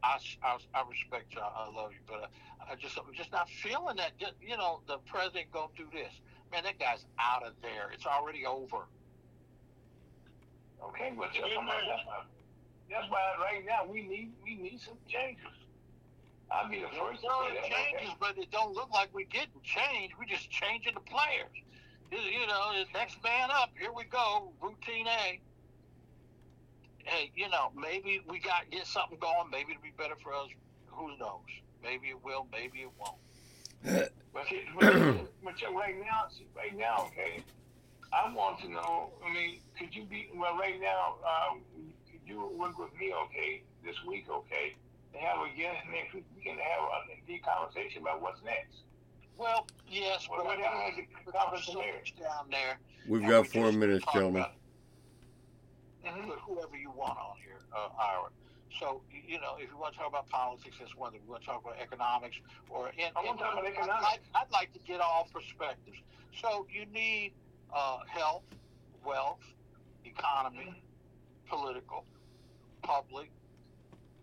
I, I, I respect y'all. I love you, but uh, I just I'm just not feeling that. Just, you know, the president gonna do this. Man, that guy's out of there. It's already over. Okay, but that's why, that's why, that's why right now we need we need some changes. I'll be the first No, it changes, but it don't look like we're getting change. We're just changing the players. You, you know, the next man up. Here we go. Routine A. Hey, you know, maybe we got get something going. Maybe it'll be better for us. Who knows? Maybe it will. Maybe it won't. But, see, but, but right now, right now, okay. I want to know. I mean, could you be well right now? Um, could you work with me, okay, this week, okay, and have again next week? We can have a deep conversation about what's next. Well, yes, Well, but what happened at the conference so there? much down there. We've got we four minutes, talk gentlemen. About it. Put whoever you want on here, uh, Ira. So you know, if you want to talk about politics, that's one thing. We want to talk about economics, or in, I wanna talk about I'd economics. I'd like to get all perspectives. So you need uh, health, wealth, economy, political, public,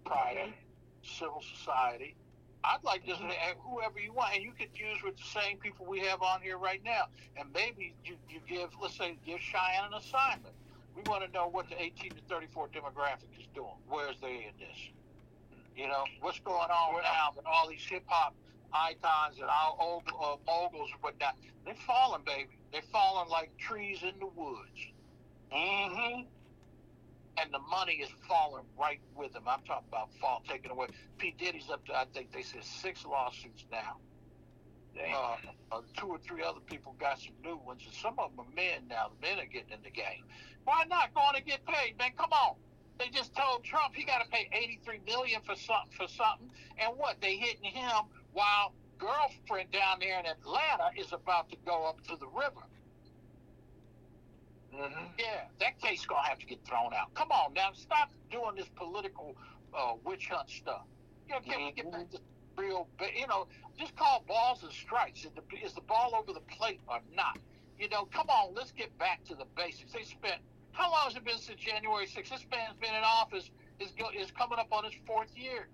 private, civil society. I'd like this Mhm. whoever you want, and you could use with the same people we have on here right now. And maybe you, you give, let's say, give Cheyenne an assignment. We want to know what the 18 to 34 demographic is doing. Where's they in this? You know, what's going on now with all these hip hop icons and all old uh, moguls and whatnot? They're falling, baby. They're falling like trees in the woods. Mm-hmm. And the money is falling right with them. I'm talking about fall taken away. P. Diddy's up to, I think they said six lawsuits now. Uh, uh, two or three other people got some new ones, and some of them are men now. The men are getting in the game. Why not go on and get paid, man? Come on. They just told Trump he got to pay 83 million for something for something, and what they hitting him while girlfriend down there in Atlanta is about to go up to the river. Mm-hmm. Yeah, that case gonna have to get thrown out. Come on now, stop doing this political uh, witch hunt stuff. You know, can we get back to real? You know, just call balls and strikes. Is the, is the ball over the plate or not? You know, come on, let's get back to the basics. They spent how long has it been since January 6th? This man's been in office. Is go, is coming up on his fourth year.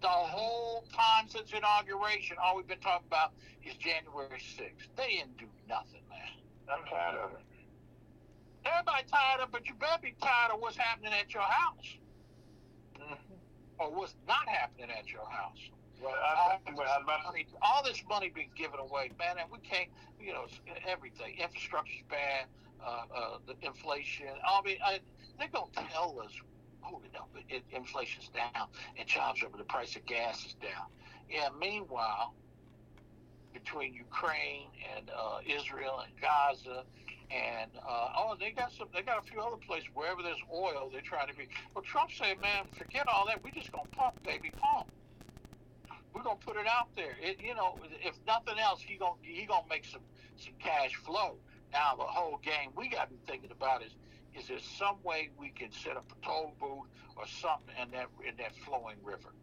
The whole time since inauguration, all we've been talking about is January 6th. They didn't do nothing, man. I'm tired of it. Everybody tired of, it, but you better be tired of what's happening at your house. Or what's not happening at your house. Well, I, about money, all this money being given away, man, and we can't, you know, everything. Infrastructure's bad, uh, uh, the inflation. I mean, I, they're gonna tell us, oh, you know, it, inflation's down and jobs are, but the price of gas is down. Yeah. Meanwhile, between Ukraine and uh, Israel and Gaza. And uh, oh, they got some. They got a few other places wherever there's oil. They're trying to be. Well, Trump said, "Man, forget all that. We just gonna pump, baby, pump. We're gonna put it out there. It, you know, if nothing else, he gonna he gonna make some some cash flow. Now the whole game we got to be thinking about is is there some way we can set up a toll booth or something in that in that flowing river?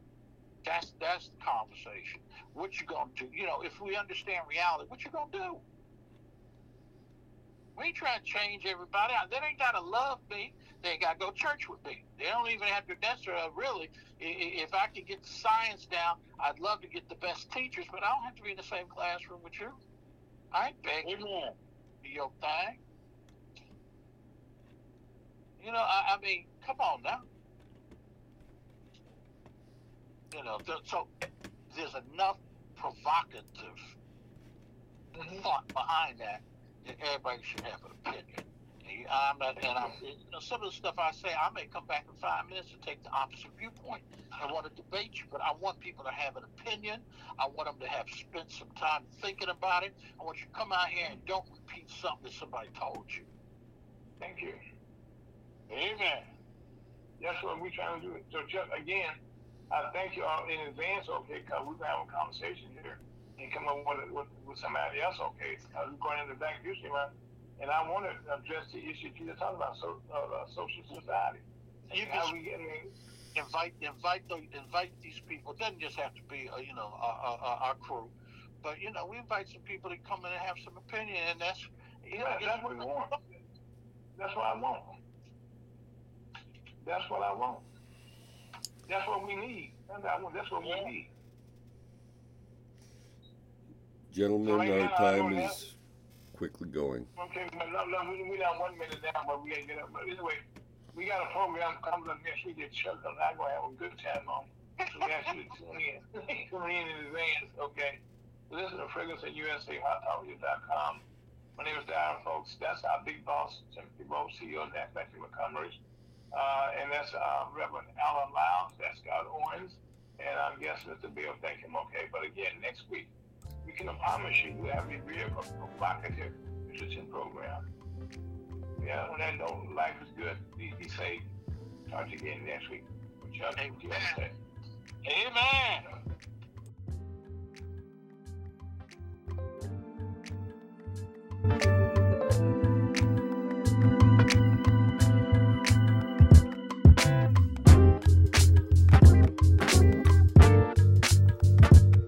That's that's the conversation. What you gonna do? You know, if we understand reality, what you gonna do? We ain't trying to change everybody. They ain't gotta love me. They ain't gotta go church with me. They don't even have to necessarily really. If I could get the science down, I'd love to get the best teachers, but I don't have to be in the same classroom with you. I ain't begging you to be your thing. You know, I, I mean, come on now. You know, so there's enough provocative mm-hmm. thought behind that everybody should have an opinion. I'm not, and I'm, you know, some of the stuff I say, I may come back in five minutes and take the opposite viewpoint. I want to debate you, but I want people to have an opinion. I want them to have spent some time thinking about it. I want you to come out here and don't repeat something that somebody told you. Thank you. Amen. That's what we're trying to do. So, just again, I thank you all in advance, okay, because we're having a conversation here and come up with, with, with somebody else, okay. Uh, we're going into the back usually, man. And I want to address the issue you just talked about, so, uh, social society. You How can we getting invite invite the, invite these people. It doesn't just have to be uh, you know our, our, our crew, but you know we invite some people to come in and have some opinion, and that's you know That- that's what we want. That's what I want. That's what I want. That's what we need. That's what- we need. Gentlemen, our now, time is quickly going. Okay, but no, no, we, got one minute down, but we gotta get up. But anyway, we got a program coming up next week that Chuck and I gonna have a good time on. So we ask you to tune in. tune in in advance, okay? Listen to Fragrance at USAHotTalkradio.com. My name is Darren, folks. That's our big boss, Timothy Bo, CEO of Factory Montgomery's. Uh, and that's uh, Reverend Alan Lyles. That's Scott Owens. And I'm guessing Mr. Bell thank him, okay? But again, next week, we can promise you we'll have a real provocative nutrition program. Yeah, on that note, life is good. Be, be safe. Talk to you again next week. What y'all think? You want to say? Amen.